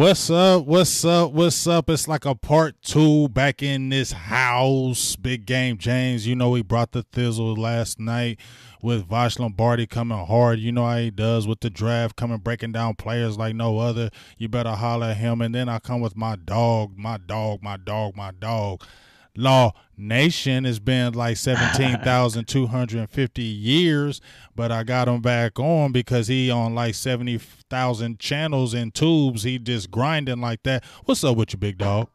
What's up? What's up? What's up? It's like a part two back in this house. Big game James. You know, he brought the thizzle last night with Vosh Lombardi coming hard. You know how he does with the draft, coming breaking down players like no other. You better holler at him. And then I come with my dog, my dog, my dog, my dog. Law Nation has been like 17,250 years, but I got him back on because he on like 70,000 channels and tubes. He just grinding like that. What's up with you, big dog?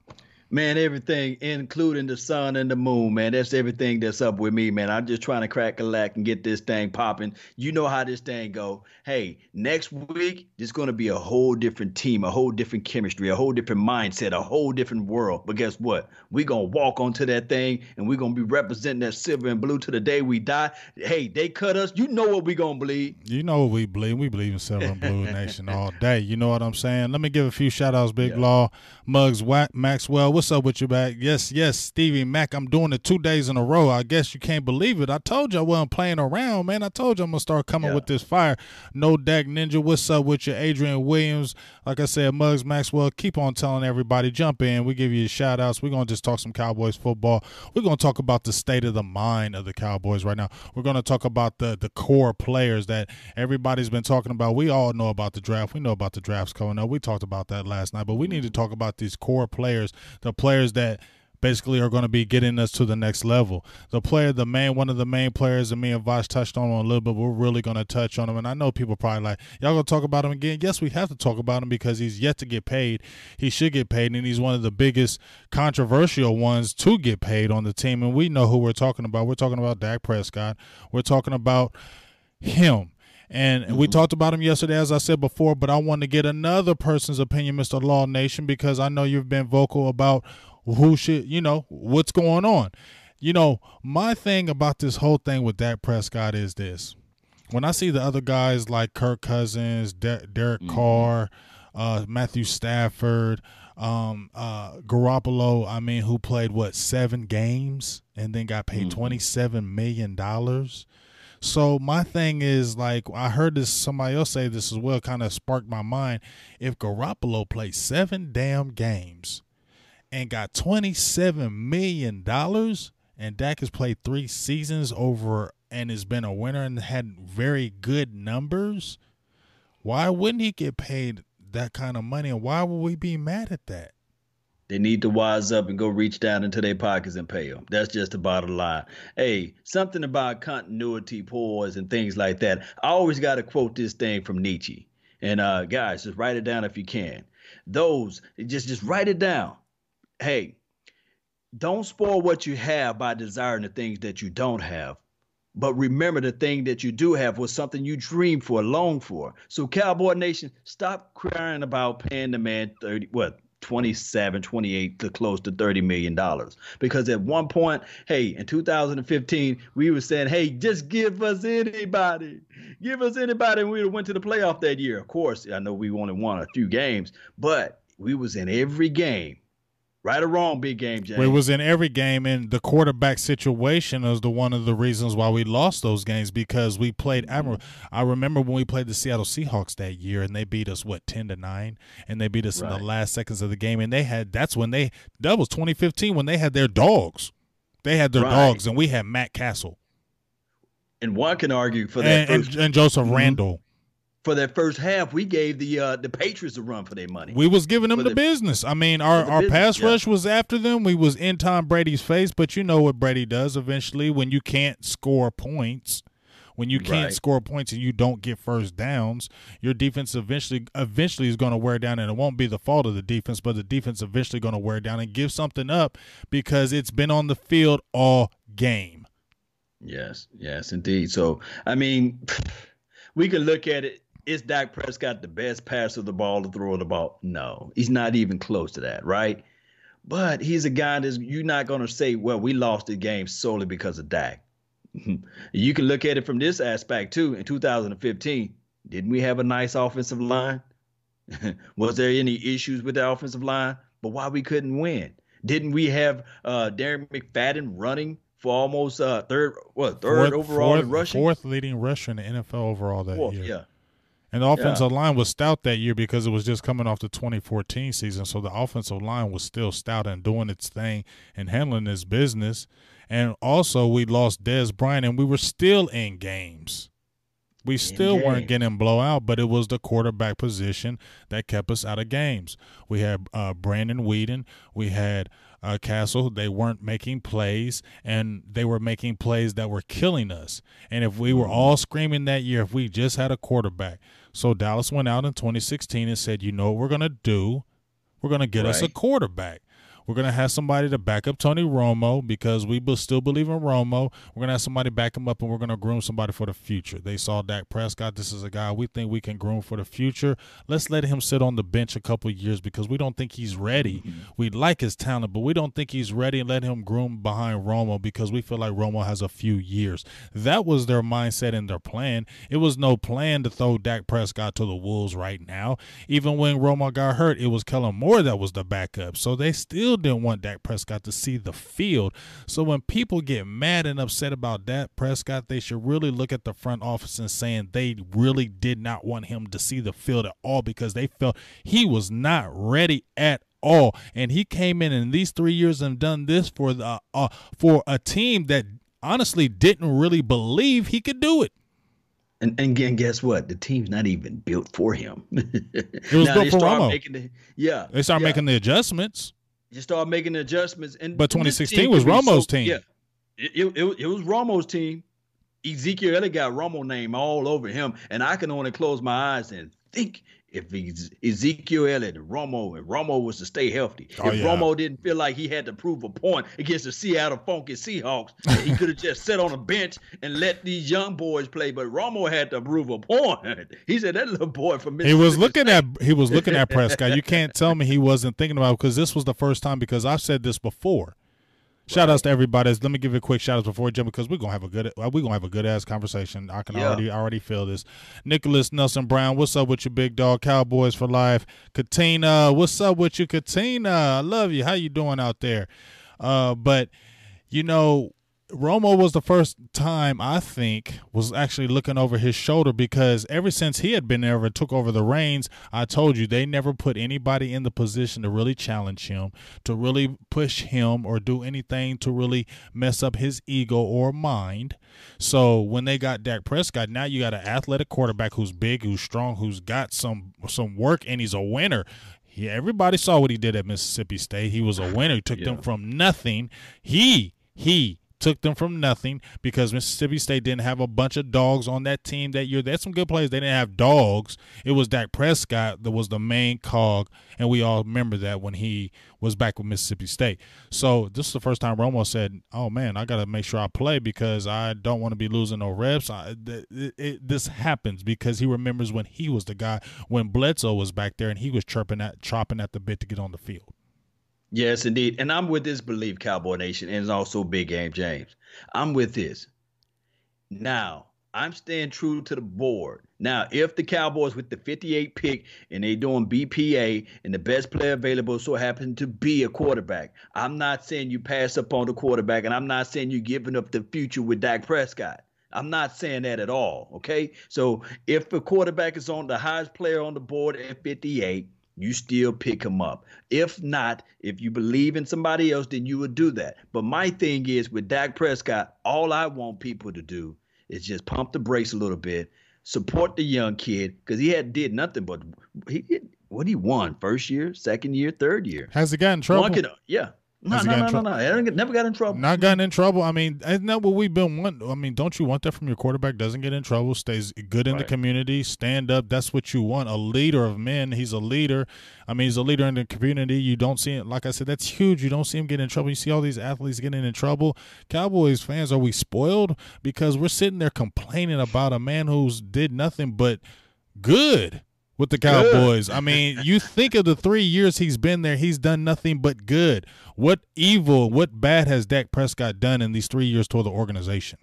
Man, everything, including the sun and the moon, man. That's everything that's up with me, man. I'm just trying to crack a lack and get this thing popping. You know how this thing go. Hey, next week, it's going to be a whole different team, a whole different chemistry, a whole different mindset, a whole different world. But guess what? We're going to walk onto that thing and we're going to be representing that silver and blue to the day we die. Hey, they cut us. You know what we going to believe. You know what we believe. We believe in silver and blue nation all day. You know what I'm saying? Let me give a few shout outs, Big yeah. Law, Mugs, Maxwell. What's up with you back? Yes, yes, Stevie Mac. I'm doing it two days in a row. I guess you can't believe it. I told you I wasn't playing around, man. I told you I'm gonna start coming yeah. with this fire. No Dak Ninja. What's up with you, Adrian Williams? Like I said, Mugs Maxwell. Keep on telling everybody. Jump in. We give you shout outs. We're gonna just talk some Cowboys football. We're gonna talk about the state of the mind of the Cowboys right now. We're gonna talk about the the core players that everybody's been talking about. We all know about the draft. We know about the drafts coming up. We talked about that last night, but we need to talk about these core players, the players that basically are going to be getting us to the next level. The player, the main, one of the main players, and me and Vosh touched on a little bit. We're really going to touch on him, and I know people probably like y'all to talk about him again. Yes, we have to talk about him because he's yet to get paid. He should get paid, and he's one of the biggest controversial ones to get paid on the team. And we know who we're talking about. We're talking about Dak Prescott. We're talking about him. And mm-hmm. we talked about him yesterday, as I said before, but I want to get another person's opinion, Mr. Law Nation, because I know you've been vocal about who should, you know, what's going on. You know, my thing about this whole thing with Dak Prescott is this. When I see the other guys like Kirk Cousins, De- Derek mm-hmm. Carr, uh, Matthew Stafford, um, uh, Garoppolo, I mean, who played what seven games and then got paid mm-hmm. twenty seven million dollars. So my thing is like I heard this somebody else say this as well, kind of sparked my mind. If Garoppolo played seven damn games and got twenty seven million dollars, and Dak has played three seasons over and has been a winner and had very good numbers, why wouldn't he get paid that kind of money? And why would we be mad at that? They need to wise up and go reach down into their pockets and pay them. That's just the bottom line. Hey, something about continuity pause and things like that. I always got to quote this thing from Nietzsche. And uh, guys, just write it down if you can. Those, just just write it down. Hey, don't spoil what you have by desiring the things that you don't have. But remember the thing that you do have was something you dreamed for, longed for. So Cowboy Nation, stop crying about paying the man 30 what 27, 28 to close to 30 million dollars. Because at one point, hey, in 2015, we were saying, hey, just give us anybody. Give us anybody and we went to the playoff that year. Of course, I know we only won a few games, but we was in every game Right or wrong, big game, James. It was in every game, and the quarterback situation was the one of the reasons why we lost those games because we played admirable. I remember when we played the Seattle Seahawks that year, and they beat us what ten to nine, and they beat us right. in the last seconds of the game, and they had that's when they that was 2015 when they had their dogs, they had their right. dogs, and we had Matt Cassel. And one can argue for that, and, and, and Joseph mm-hmm. Randle for that first half, we gave the uh, the Patriots a run for their money. We was giving them the, the, business. I mean, our, our business, pass yeah. rush was after them. We was in Tom Brady's face, but you know what Brady does eventually when you can't score points. When you can't right. score points and you don't get first downs, your defense eventually eventually is going to wear down, and it won't be the fault of the defense, but the defense eventually going to wear down and give something up because it's been on the field all game. Yes, yes, indeed. So I mean, we can look at it is Dak Prescott the best passer of the ball to throw the ball? No, he's not even close to that, right? But he's a guy that you're not going to say, well, we lost the game solely because of Dak. you can look at it from this aspect too. In 2015, didn't we have a nice offensive line? Was there any issues with the offensive line? But why we couldn't win? Didn't we have uh, Darren McFadden running for almost uh, third, what third fourth, overall fourth, in rushing? Fourth leading rusher in the NFL overall that fourth, year. Yeah, And the offensive yeah. line was stout that year because it was just coming off the 2014 season. So the offensive line was still stout and doing its thing and handling its business. And also, we lost Dez Bryant, and we were still in games. We still weren't getting blowout, but it was the quarterback position that kept us out of games. We had uh, Brandon Weeden. We had uh, Cassel. They weren't making plays, and they were making plays that were killing us. And if we were all screaming that year, if we just had a quarterback, so Dallas went out in 2016 and said, you know what we're going to do? We're going to get right. us a quarterback. We're going to have somebody to back up Tony Romo because we still believe in Romo. We're going to have somebody back him up and we're going to groom somebody for the future. They saw Dak Prescott. This is a guy we think we can groom for the future. Let's let him sit on the bench a couple years because we don't think he's ready. Mm-hmm. We like his talent, but we don't think he's ready and let him groom behind Romo because we feel like Romo has a few years. That was their mindset and their plan. It was no plan to throw Dak Prescott to the Wolves right now. Even when Romo got hurt, it was Kellen Moore that was the backup. So they still still didn't want Dak Prescott to see the field. So when people get mad and upset about Dak Prescott, they should really look at the front office and saying they really did not want him to see the field at all because they felt he was not ready at all. And he came in in these three years and done this for the uh, for a team that honestly didn't really believe he could do it. And, and again, guess what? The team's not even built for him. it was built for Romo. The, yeah, they start yeah. making the adjustments you start making adjustments. And but 2016 was Romo's so, team. Yeah, it, it, it was Romo's team. Ezekiel Elliott got Romo name all over him, and I can only close my eyes and think if Ezekiel and Romo and Romo was to stay healthy, oh, if yeah. Romo didn't feel like he had to prove a point against the Seattle Funky Seahawks, he could have just sat on a bench and let these young boys play. But Romo had to prove a point. He said that little boy from Mississippi. He was looking at he was looking at Prescott. You can't tell me he wasn't thinking about because this was the first time because I've said this before. Shout outs to everybody. Let me give you a quick shout out before we jump because we're gonna have a good we're gonna have a good ass conversation. I can yeah. already already feel this. Nicholas Nelson Brown, what's up with you, big dog? Cowboys for life. Katina, what's up with you, Katina? I love you. How you doing out there? Uh, but you know, Romo was the first time I think was actually looking over his shoulder because ever since he had been there and took over the reins, I told you they never put anybody in the position to really challenge him, to really push him or do anything to really mess up his ego or mind. So when they got Dak Prescott, now you got an athletic quarterback who's big, who's strong, who's got some some work, and he's a winner. Yeah, everybody saw what he did at Mississippi State. He was a winner. He took yeah. them from nothing. He he took them from nothing because Mississippi State didn't have a bunch of dogs on that team that year. They had some good players. They didn't have dogs. It was Dak Prescott that was the main cog, and we all remember that when he was back with Mississippi State. So this is the first time Romo said, "Oh man, I got to make sure I play because I don't want to be losing no reps." I, it, it, this happens because he remembers when he was the guy when Bledsoe was back there and he was chirping at chopping at the bit to get on the field. Yes, indeed. And I'm with this belief, Cowboy Nation, and it's also Big Game James. I'm with this. Now, I'm staying true to the board. Now, if the Cowboys with the 58 pick and they doing BPA and the best player available so happen to be a quarterback, I'm not saying you pass up on the quarterback, and I'm not saying you're giving up the future with Dak Prescott. I'm not saying that at all. Okay. So if the quarterback is on the highest player on the board at 58, you still pick him up. If not, if you believe in somebody else, then you would do that. But my thing is with Dak Prescott, all I want people to do is just pump the brakes a little bit, support the young kid because he had did nothing but he what he won first year, second year, third year. Has he gotten trouble? yeah, no, no, no, no, no. I never got in trouble. Not gotten in trouble. I mean, isn't that what we've been wanting? I mean, don't you want that from your quarterback? Doesn't get in trouble, stays good in right. the community, stand up. That's what you want. A leader of men. He's a leader. I mean, he's a leader in the community. You don't see it. Like I said, that's huge. You don't see him get in trouble. You see all these athletes getting in trouble. Cowboys fans, are we spoiled? Because we're sitting there complaining about a man who's did nothing but good with the Cowboys. I mean, you think of the three years he's been there, he's done nothing but good. What evil, what bad has Dak Prescott done in these three years toward the organization?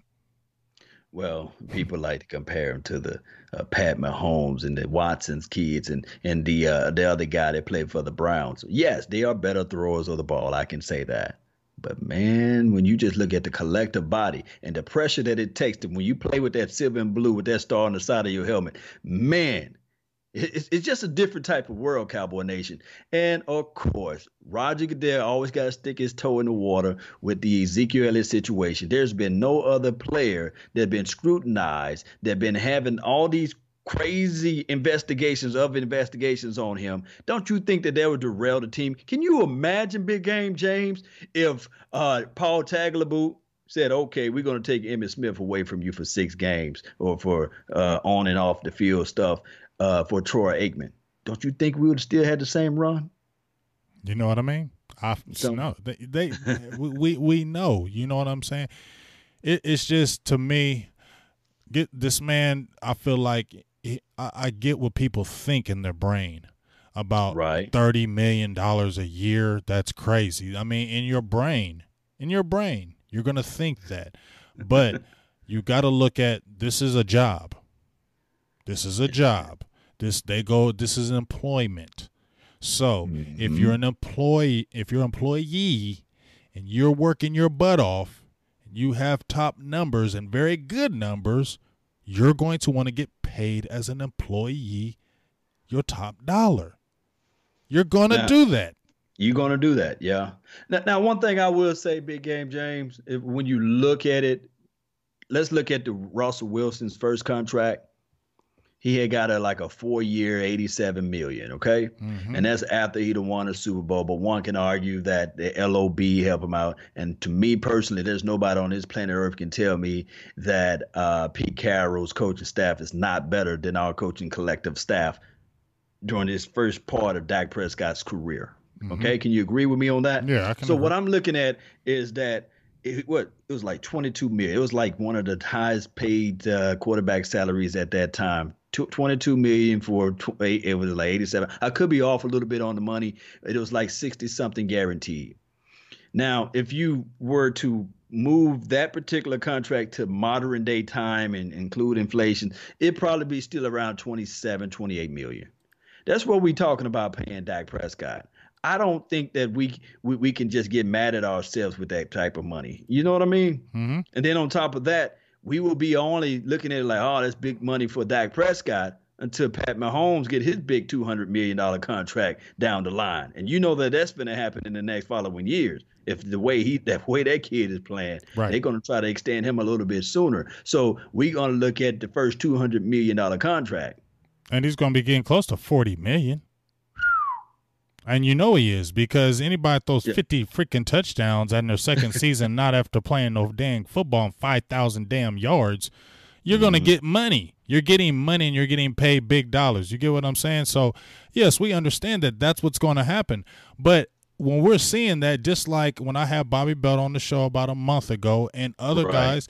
Well, people like to compare him to the uh, Pat Mahomes and the Watson's kids and and the uh, the other guy that played for the Browns. Yes, they are better throwers of the ball. I can say that. But man, when you just look at the collective body and the pressure that it takes to when you play with that silver and blue with that star on the side of your helmet, man, It's, it's just a different type of world, Cowboy Nation. And of course, Roger Goodell always got to stick his toe in the water with the Ezekiel Elliott situation. There's been no other player that's been scrutinized, that's been having all these crazy investigations of investigations on him. Don't you think that that would derail the team? Can you imagine, Big Game James, if uh, Paul Tagliabue said, okay, we're going to take Emmitt Smith away from you for six games or for uh, on and off the field stuff uh, for Troy Aikman, don't you think we would still had the same run? You know what I mean? I so, no, they, they we we know. You know what I'm saying? It, it's just to me, get this man. I feel like he, I, I, get what people think in their brain about right. thirty million dollars a year. That's crazy. I mean, in your brain, in your brain, you're gonna think that, but you got to look at this is a job. This is a job. This they go. This is employment. So mm-hmm. if you're an employee, if you're an employee, and you're working your butt off, and you have top numbers and very good numbers, you're going to want to get paid as an employee your top dollar. You're going to do that. You're going to do that, yeah. Now, now, one thing I will say, Big Game James, if, when you look at it, let's look at the Russell Wilson's first contract he had got a like a four year, 87 million. Okay. Mm-hmm. And that's after he'd won a Super Bowl. But one can argue that the LOB helped him out. And to me personally, there's nobody on this planet Earth can tell me that uh, Pete Carroll's coaching staff is not better than our coaching collective staff during this first part of Dak Prescott's career. Mm-hmm. Okay. Can you agree with me on that? Yeah. I can so, agree. what I'm looking at is that it, what it was like 22 million. It was like one of the highest paid uh, quarterback salaries at that time. 22 million for it was like 87. I could be off a little bit on the money. It was like 60 something guaranteed. Now, if you were to move that particular contract to modern day time and include inflation, it'd probably be still around 27, 28 million. That's what we're talking about paying Dak Prescott. I don't think that we, we, we can just get mad at ourselves with that type of money. You know what I mean? Mm-hmm. And then on top of that, we will be only looking at it like, oh, that's big money for Dak Prescott until Pat Mahomes get his big two hundred million dollar contract down the line. And you know that that's going to happen in the next following years. If the way he that way that kid is playing, right. they're going to try to extend him a little bit sooner. So we're going to look at the first two hundred million dollar contract. And he's going to be getting close to forty million. And you know he is because anybody throws yeah. 50 freaking touchdowns in their second season, not after playing no dang football and 5,000 damn yards, you're mm-hmm. going to get money. You're getting money and you're getting paid big dollars. You get what I'm saying? So, yes, we understand that that's what's going to happen. But when we're seeing that, just like when I had Bobby Belt on the show about a month ago and other right. guys,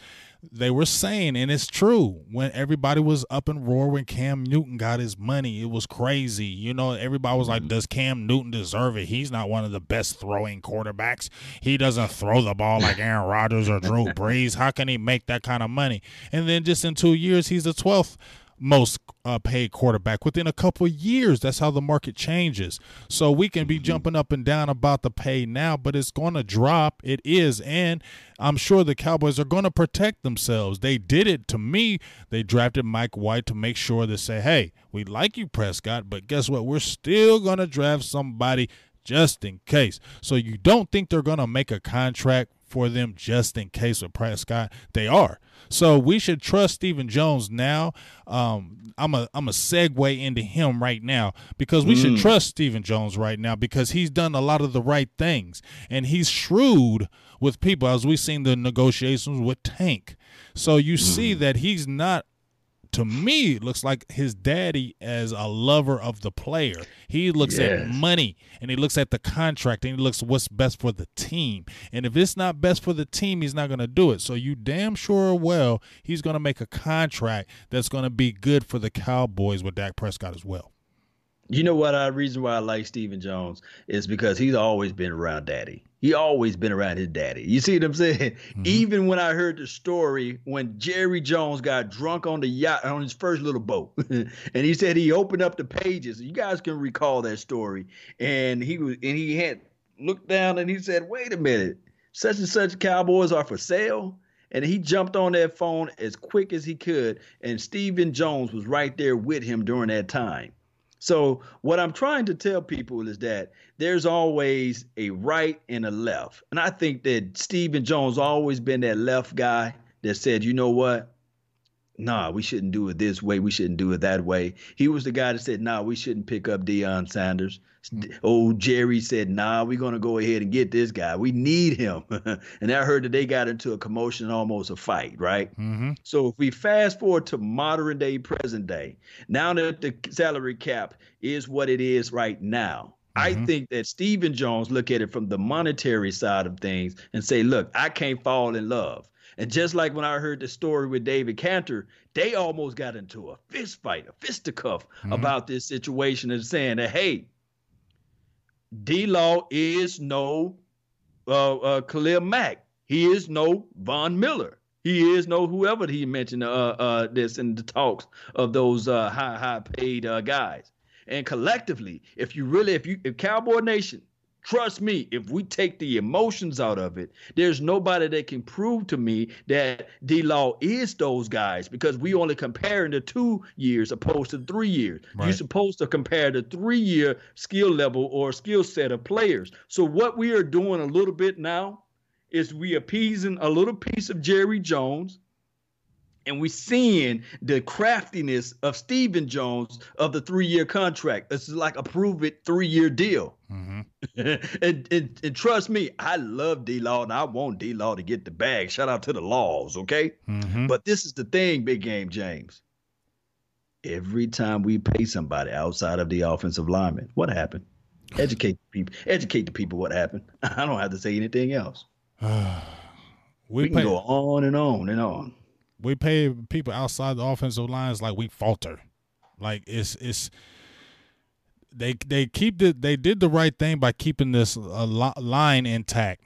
they were saying, and it's true, when everybody was up in roar when Cam Newton got his money, it was crazy. You know, everybody was like, mm-hmm. Does Cam Newton deserve it? He's not one of the best throwing quarterbacks. He doesn't throw the ball like Aaron Rodgers or Drew Brees. How can he make that kind of money? And then just in two years, he's the 12th most uh, paid quarterback within a couple years. That's how the market changes. So we can be mm-hmm. jumping up and down about the pay now, but it's going to drop. It is. And I'm sure the Cowboys are going to protect themselves. They did it to me. They drafted Mike White to make sure they say, hey, we like you, Prescott, but guess what? We're still going to draft somebody just in case. So you don't think they're going to make a contract for them just in case with Prescott? They are. So we should trust Stephen Jones now. Um, I'm a I'm a segue into him right now because we mm. should trust Stephen Jones right now because he's done a lot of the right things and he's shrewd with people as we've seen the negotiations with Tank. So you mm. see that he's not to me it looks like his daddy as a lover of the player. He looks yes. at money and he looks at the contract and he looks what's best for the team. And if it's not best for the team, he's not going to do it. So you damn sure well he's going to make a contract that's going to be good for the Cowboys with Dak Prescott as well. You know what? The reason why I like Stephen Jones is because he's always been around Daddy. He always been around his daddy. You see what I'm saying? Mm-hmm. Even when I heard the story when Jerry Jones got drunk on the yacht on his first little boat, and he said he opened up the pages. You guys can recall that story. And he was and he had looked down and he said, "Wait a minute, such and such Cowboys are for sale." and he jumped on that phone as quick as he could and Stephen Jones was right there with him during that time So what I'm trying to tell people is that there's always a right and a left. And I think that Stephen Jones always been that left guy that said, you know what? Nah, we shouldn't do it this way. We shouldn't do it that way. He was the guy that said, nah, we shouldn't pick up Deion Sanders. Old Jerry said, nah, we're going to go ahead and get this guy. We need him. and I heard that they got into a commotion, almost a fight, right? Mm-hmm. So if we fast forward to modern day, present day, now that the salary cap is what it is right now, Mm-hmm. I think that Stephen Jones look at it from the monetary side of things and say, look, I can't fall in love. And just like when I heard the story with David Canter, they almost got into a fist fight, a fisticuff mm-hmm. about this situation and saying that, hey, D Law is no uh, uh, Khalil Mack. He is no Von Miller. He is no whoever he mentioned uh, uh, this in the talks of those uh, high high paid uh, guys. And collectively, if you really, if you, if Cowboy Nation Trust me, if we take the emotions out of it, there's nobody that can prove to me that D Law is those guys because we only comparing the two years opposed to three years. Right. You're supposed to compare the three year skill level or skill set of players. So what we are doing a little bit now is we appeasing a little piece of Jerry Jones and we're seeing the craftiness of Stephen Jones of the three-year contract. This is like a prove it three-year deal. Mm-hmm. and, and, and, trust me, I love D Law and I want D Law to get the bag. Shout out to the laws, okay? Mm-hmm. But this is the thing, big game James. Every time we pay somebody outside of the offensive lineman, what happened? Educate the people. Educate the people what happened. I don't have to say anything else. we, we can pay- go on and on and on we pay people outside the offensive lines like we falter. Like it's it's they they keep the they did the right thing by keeping this uh, line intact.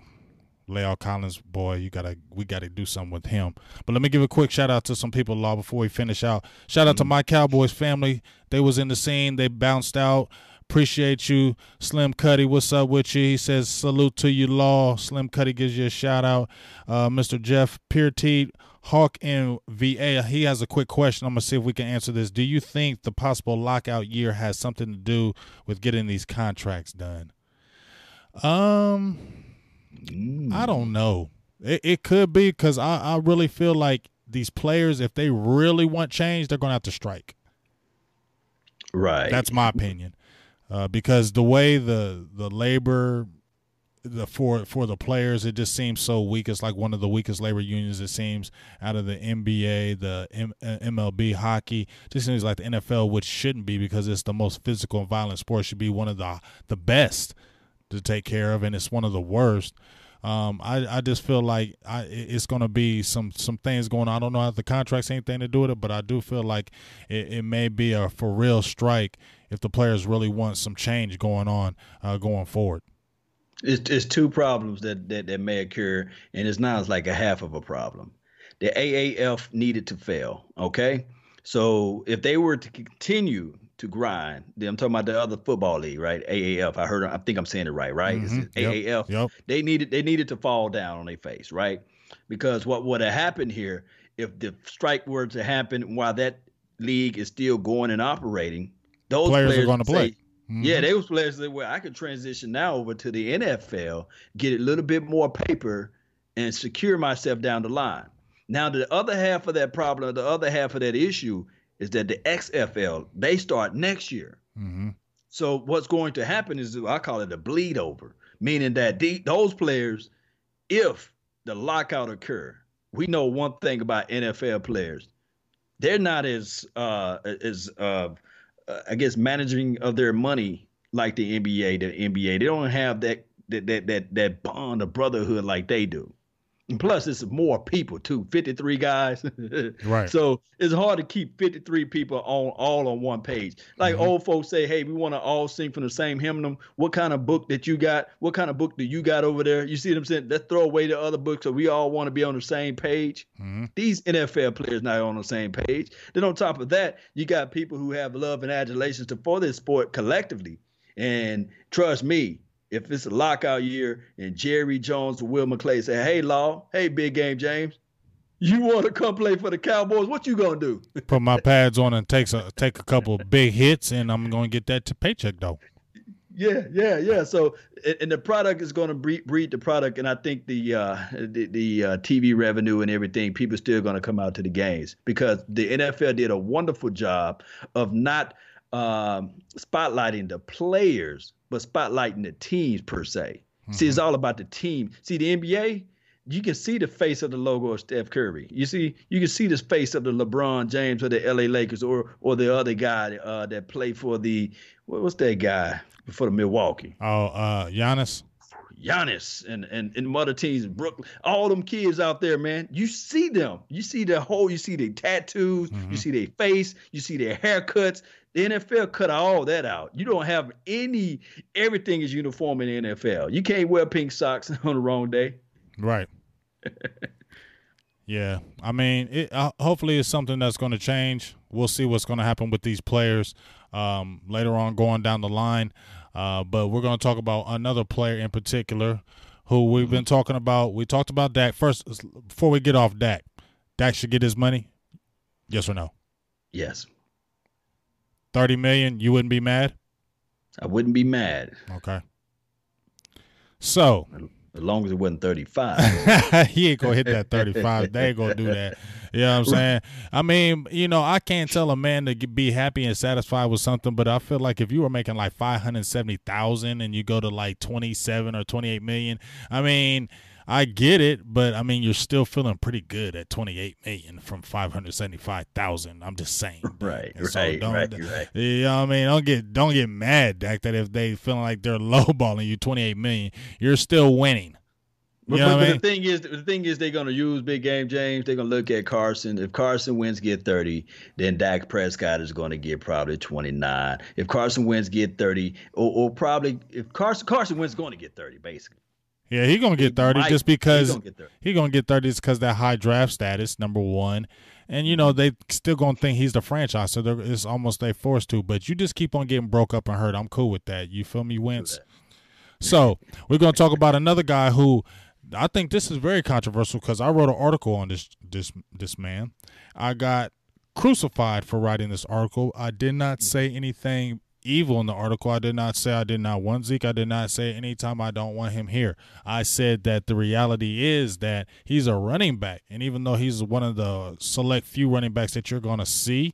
La'el Collins, boy, you gotta we gotta do something with him. But let me give a quick shout out to some people, Law, before we finish out. Shout out mm-hmm. to my Cowboys family. They was in the scene. They bounced out. Appreciate you, Slim Cuddy. What's up with you? He says salute to you, Law. Slim Cuddy gives you a shout out. Uh, Mr. Jeff Pearteat Hawk in VA, he has a quick question. I'm gonna see if we can answer this. Do you think the possible lockout year has something to do with getting these contracts done? Um, mm. I don't know. It, it could be because I, I really feel like these players, if they really want change, they're gonna have to strike. Right. That's my opinion. Uh, because the way the the labor the for for the players it just seems so weak it's like one of the weakest labor unions it seems out of the nba the M- mlb uh, hockey it just seems like the nfl which shouldn't be because it's the most physical and violent sport should be one of the the best to take care of and it's one of the worst um, I, I just feel like I, it's going to be some some things going on. I don't know if the contracts anything to do with it, but I do feel like it, it may be a for real strike if the players really want some change going on uh, going forward. It's, it's two problems that, that, that may occur, and it's not like a half of a problem. The AAF needed to fail, okay? So if they were to continue to grind, I'm talking about the other football league, right? AAF. I heard. I think I'm saying it right, right? Mm-hmm. AAF. Yep. They needed they needed to fall down on their face, right? Because what would have happened here if the strike were to happen while that league is still going and operating, those players, players are going to play. Mm-hmm. Yeah, they was players that where I could transition now over to the NFL, get a little bit more paper, and secure myself down the line. Now, the other half of that problem, the other half of that issue is that the XFL they start next year. Mm-hmm. So what's going to happen is I call it a bleed over, meaning that the, those players, if the lockout occur, we know one thing about NFL players, they're not as uh, as uh, uh, I guess managing of their money like the NBA. The NBA they don't have that that that that, that bond of brotherhood like they do. And plus, it's more people too. Fifty-three guys, right? So it's hard to keep fifty-three people on all on one page. Like mm-hmm. old folks say, "Hey, we want to all sing from the same hymnal." What kind of book that you got? What kind of book do you got over there? You see what I'm saying? Let's throw away the other books so we all want to be on the same page. Mm-hmm. These NFL players not on the same page. Then on top of that, you got people who have love and adulation for this sport collectively. And trust me, if it's a lockout year and Jerry Jones or Will McClay say, hey, Law, hey, Big Game James, You want to come play for the Cowboys? What you gonna do? Put my pads on and takes a take a couple of big hits, and I'm gonna get that to paycheck though. Yeah, yeah, yeah. So, and the product is going to breed, breed the product, and I think the uh, the, the uh, TV revenue and everything, people are still going to come out to the games because the NFL did a wonderful job of not um, spotlighting the players, but spotlighting the teams per se. Mm-hmm. See, it's all about the team. See, the NBA, you can see the face of the logo of Steph Curry. You see, you can see the face of the LeBron James or the LA Lakers or or the other guy uh, that played for the what was that guy for the Milwaukee? Oh, uh, Giannis. Giannis and and and other teams, Brooklyn, all them kids out there, man. You see them. You see their whole. You see their tattoos. Mm-hmm. You see their face. You see their haircuts. The NFL cut all that out. You don't have any. Everything is uniform in the NFL. You can't wear pink socks on the wrong day. Right. yeah, I mean, it, uh, hopefully it's something that's going to change. We'll see what's going to happen with these players um, later on going down the line. Uh, but we're going to talk about another player in particular who we've been talking about. We talked about Dak first. Before we get off Dak, Dak should get his money. Yes or no? Yes. Thirty million. You wouldn't be mad. I wouldn't be mad. Okay. So as long as it wasn't 35. he ain't gonna hit that 35. they ain't gonna do that. You know what I'm saying? I mean, you know, I can't tell a man to be happy and satisfied with something, but I feel like if you were making like 570,000 and you go to like 27 or 28 million, I mean, I get it, but I mean, you're still feeling pretty good at 28 million from 575,000. I'm just saying. Right, so right, right, right. You know what I mean? Don't get don't get mad, Dak, that if they feeling like they're lowballing you 28 million, you're still winning. But, but, but the thing is, the thing is, they're gonna use big game James. They're gonna look at Carson. If Carson Wentz, get thirty, then Dak Prescott is gonna get probably twenty nine. If Carson Wentz, get thirty, or, or probably if Carson Carson Wentz, going to get thirty, basically. Yeah, he gonna get thirty might, just because he gonna get 30, he gonna get 30 just because that high draft status, number one, and you know they still gonna think he's the franchise, so it's almost they forced to. But you just keep on getting broke up and hurt. I'm cool with that. You feel me, Wentz? So we're gonna talk about another guy who I think this is very controversial because I wrote an article on this this this man. I got crucified for writing this article. I did not mm. say anything evil in the article. I did not say I did not want Zeke. I did not say anytime I don't want him here. I said that the reality is that he's a running back. And even though he's one of the select few running backs that you're going to see,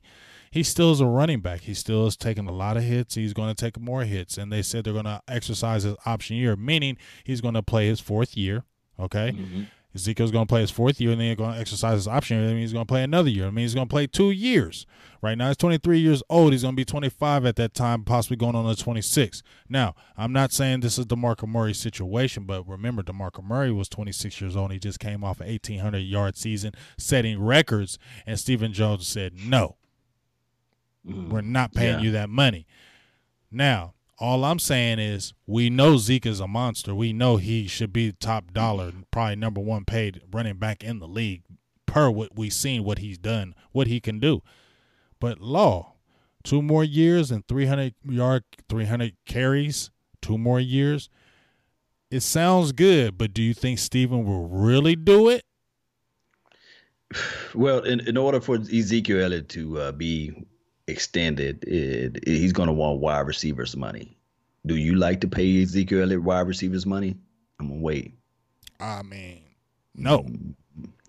he still is a running back. He still is taking a lot of hits. He's going to take more hits. And they said they're going to exercise his option year, meaning he's going to play his fourth year. Okay. Mm-hmm. Ezekiel's going to play his fourth year, and then he's going to exercise his option. That means he's going to play another year. I mean, he's going to play two years. Right now, he's 23 years old. He's going to be 25 at that time, possibly going on to 26. Now, I'm not saying this is DeMarco Murray's situation, but remember, DeMarco Murray was 26 years old. he just came off an 1,800 yard season, setting records. And Stephen Jones said, no, mm, we're not paying yeah. you that money. Now, all I'm saying is we know Zeke is a monster. We know he should be top dollar, probably number one paid running back in the league per what we've seen, what he's done, what he can do. But Law, two more years and 300 yard, 300 carries, two more years. It sounds good, but do you think Stephen will really do it? Well, in, in order for Ezekiel Elliott to uh, be extended, it, it, he's going to want wide receivers money. Do you like to pay Ezekiel Elliott wide receivers money? I'm gonna wait. I mean, no.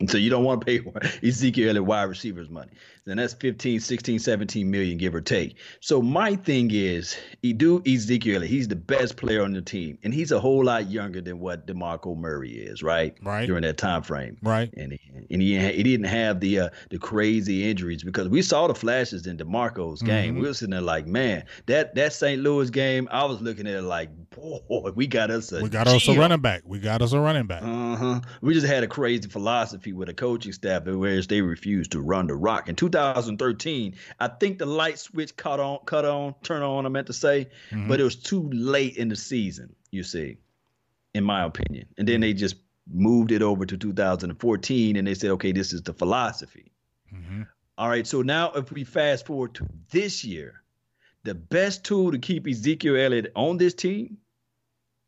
So you don't want to pay Ezekiel Elliott wide receivers money. Then that's 15, 16, 17 million, give or take. So my thing is, he do Ezekiel Elliott. He's the best player on the team, and he's a whole lot younger than what DeMarco Murray is, right? Right. During that time frame, right? And he, and he, he didn't have the uh, the crazy injuries because we saw the flashes in DeMarco's game. Mm-hmm. We were sitting there like, man, that that St. Louis game, I was looking at it like, boy, we got us a we got us a running back. We got us a running back. Uh huh. We just had a crazy philosophy with a coaching staff, whereas they refused to run the rock. In 2013, I think the light switch cut on, cut on, turn on. I meant to say, mm-hmm. but it was too late in the season. You see, in my opinion, and then they just moved it over to 2014, and they said, okay, this is the philosophy. Mm-hmm. All right, so now if we fast forward to this year, the best tool to keep Ezekiel Elliott on this team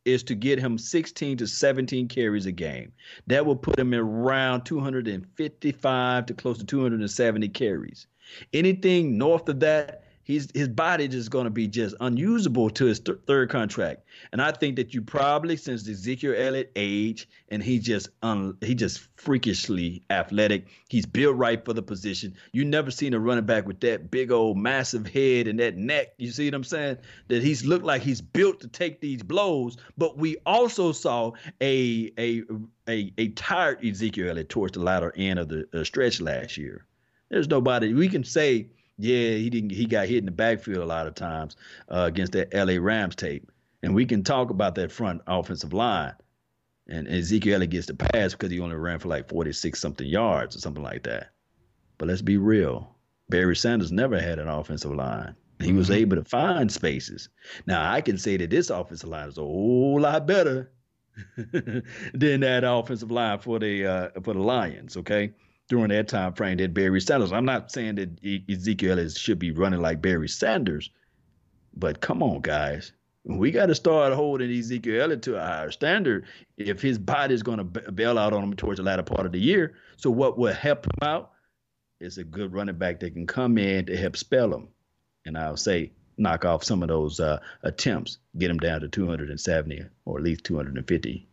is to get him 16 to 17 carries a game. That will put him in around 255 to close to 270 carries. Anything north of that, he's his body just going to be just unusable to his th- third contract. And I think that you probably since Ezekiel Elliott age and he just un, he just freakishly athletic. He's built right for the position. You never seen a running back with that big old massive head and that neck. You see what I'm saying? That he's looked like he's built to take these blows. But we also saw a a a, a tired Ezekiel Elliott towards the latter end of the uh, stretch last year. There's nobody we can say yeah, he didn't. He got hit in the backfield a lot of times uh, against that L.A. Rams tape, and we can talk about that front offensive line. And Ezekiel gets the pass because he only ran for like 46 something yards or something like that. But let's be real. Barry Sanders never had an offensive line. He was mm-hmm. able to find spaces. Now I can say that this offensive line is a whole lot better than that offensive line for the uh, for the Lions. Okay, during that time frame that Barry Sanders. I'm not saying that Ezekiel is, should be running like Barry Sanders, but come on, guys. We got to start holding Ezekiel Elliott to a higher standard if his body is going to bail out on him towards the latter part of the year. So, what will help him out is a good running back that can come in to help spell him. And I'll say, knock off some of those uh, attempts, get him down to 270 or at least 250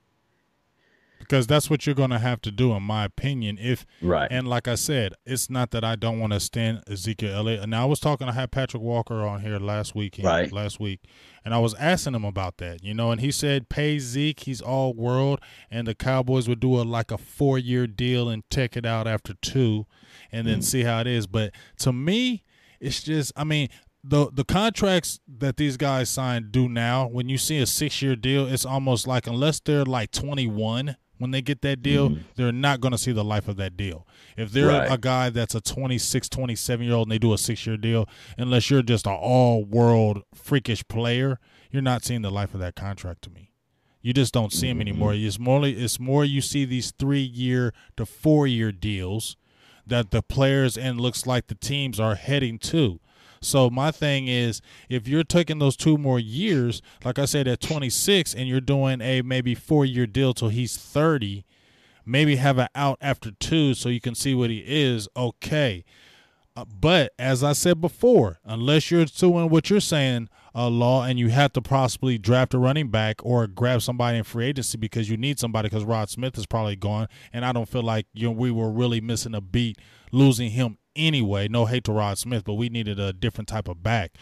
because that's what you're going to have to do, in my opinion. If right, and like I said, it's not that I don't want to stand Ezekiel Elliott. And I was talking, I had Patrick Walker on here last week, right, last week, and I was asking him about that, you know, and he said pay Zeke, he's all world, and the Cowboys would do a like a four year deal and take it out after two, and then mm. see how it is. But to me, it's just, I mean, the the contracts that these guys sign do now, when you see a six year deal, it's almost like unless they're like twenty one when they get that deal, mm-hmm. they're not going to see the life of that deal. If they're right. a guy that's a 26, 27 year old and they do a six year deal, unless you're just an all world freakish player, you're not seeing the life of that contract to me. You just don't see them mm-hmm. anymore. It's more, it's more you see these three year to four year deals that the players and looks like the teams are heading to. So my thing is, if you're taking those two more years, like I said, at 26, and you're doing a maybe four year deal till he's 30, maybe have an out after two so you can see what he is. Okay. Uh, but as I said before, unless you're doing what you're saying, uh, law, and you have to possibly draft a running back or grab somebody in free agency because you need somebody because Rod Smith is probably gone, and I don't feel like you know, we were really missing a beat losing him anyway. No hate to Rod Smith, but we needed a different type of back.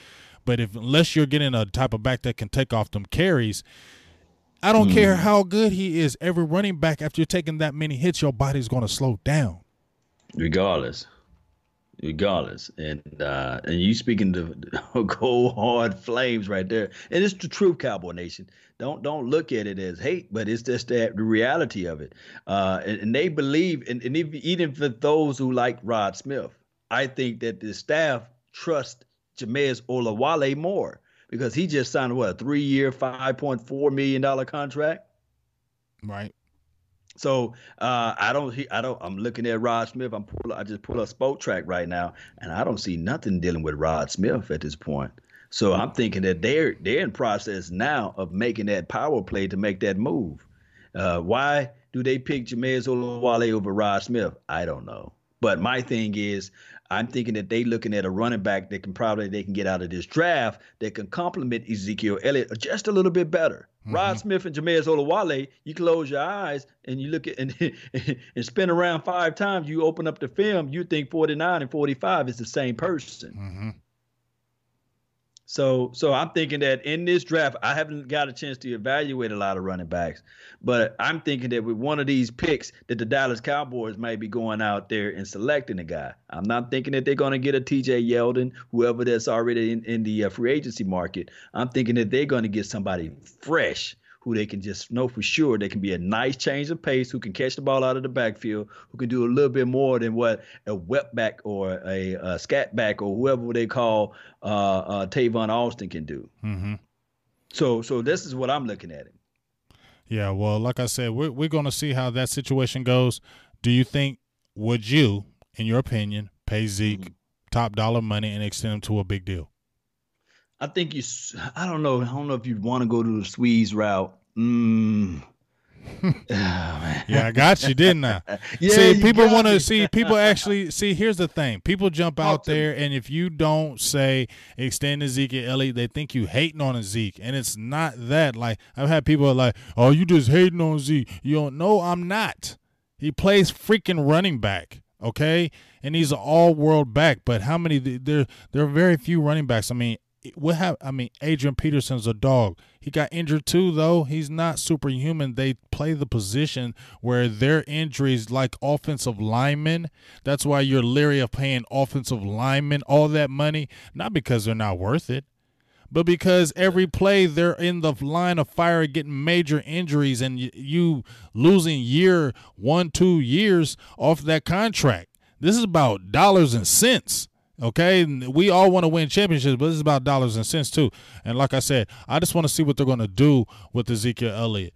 But if unless you're getting a type of back that can take off them carries, I don't mm. care how good he is. Every running back after you're taking that many hits, your body's going to slow down. Regardless, regardless, and uh, and you speaking to cold hard flames right there, and it's the truth, Cowboy Nation. Don't don't look at it as hate, but it's just that the reality of it. Uh, and, and, they believe, and, and even for those who like Rod Smith, I think that the staff trust Jamize Olawale more because he just signed what a three-year, five point four million dollar contract. Right. So uh, I don't, I don't. I'm looking at Rod Smith. I'm pull, I just pull up Spotrac right now, and I don't see nothing dealing with Rod Smith at this point. So I'm thinking that they're they're in process now of making that power play to make that move. Uh, why do they pick Jamize Olawale over Rod Smith? I don't know. But my thing is, I'm thinking that they looking at a running back that can probably they can get out of this draft that can complement Ezekiel Elliott just a little bit better. Mm-hmm. Rod Smith and Jamize Olawale, you close your eyes and you look at and and spin around five times. You open up the film, you think 49 and 45 is the same person. Mm-hmm. So so I'm thinking that in this draft, I haven't got a chance to evaluate a lot of running backs, but I'm thinking that with one of these picks, that the Dallas Cowboys might be going out there and selecting a guy. I'm not thinking that they're going to get a T.J. Yeldon, whoever that's already in, in the uh, free agency market. I'm thinking that they're going to get somebody fresh who they can just know for sure they can be a nice change of pace, who can catch the ball out of the backfield, who can do a little bit more than what a wet back or a, a scat back or whoever they call uh, uh, Tavon Austin can do. Mm-hmm. So, so this is what I'm looking at. Him. Yeah, well, like I said, we're we're going to see how that situation goes. Do you think would you, in your opinion, pay Zeke mm-hmm. top dollar money and extend him to a big deal? I think you. I don't know. I don't know if you'd want to go to the squeeze route Mm. oh, yeah, I got you, didn't I? yeah, see, people want to see. People actually see. Here's the thing: people jump out there, and if you don't say extend Ezekiel Elliott, they think you hating on Zeke, and it's not that. Like I've had people like, "Oh, you just hating on Zeke." You don't know I'm not. He plays freaking running back, okay, and he's an all-world back. But how many? There, there are very few running backs. I mean, what have I mean? Adrian Peterson's a dog. He got injured too, though. He's not superhuman. They play the position where their injuries, like offensive linemen, that's why you're leery of paying offensive linemen all that money, not because they're not worth it, but because every play they're in the line of fire getting major injuries and you losing year one, two years off that contract. This is about dollars and cents. Okay, we all want to win championships, but this is about dollars and cents too. And like I said, I just want to see what they're going to do with Ezekiel Elliott.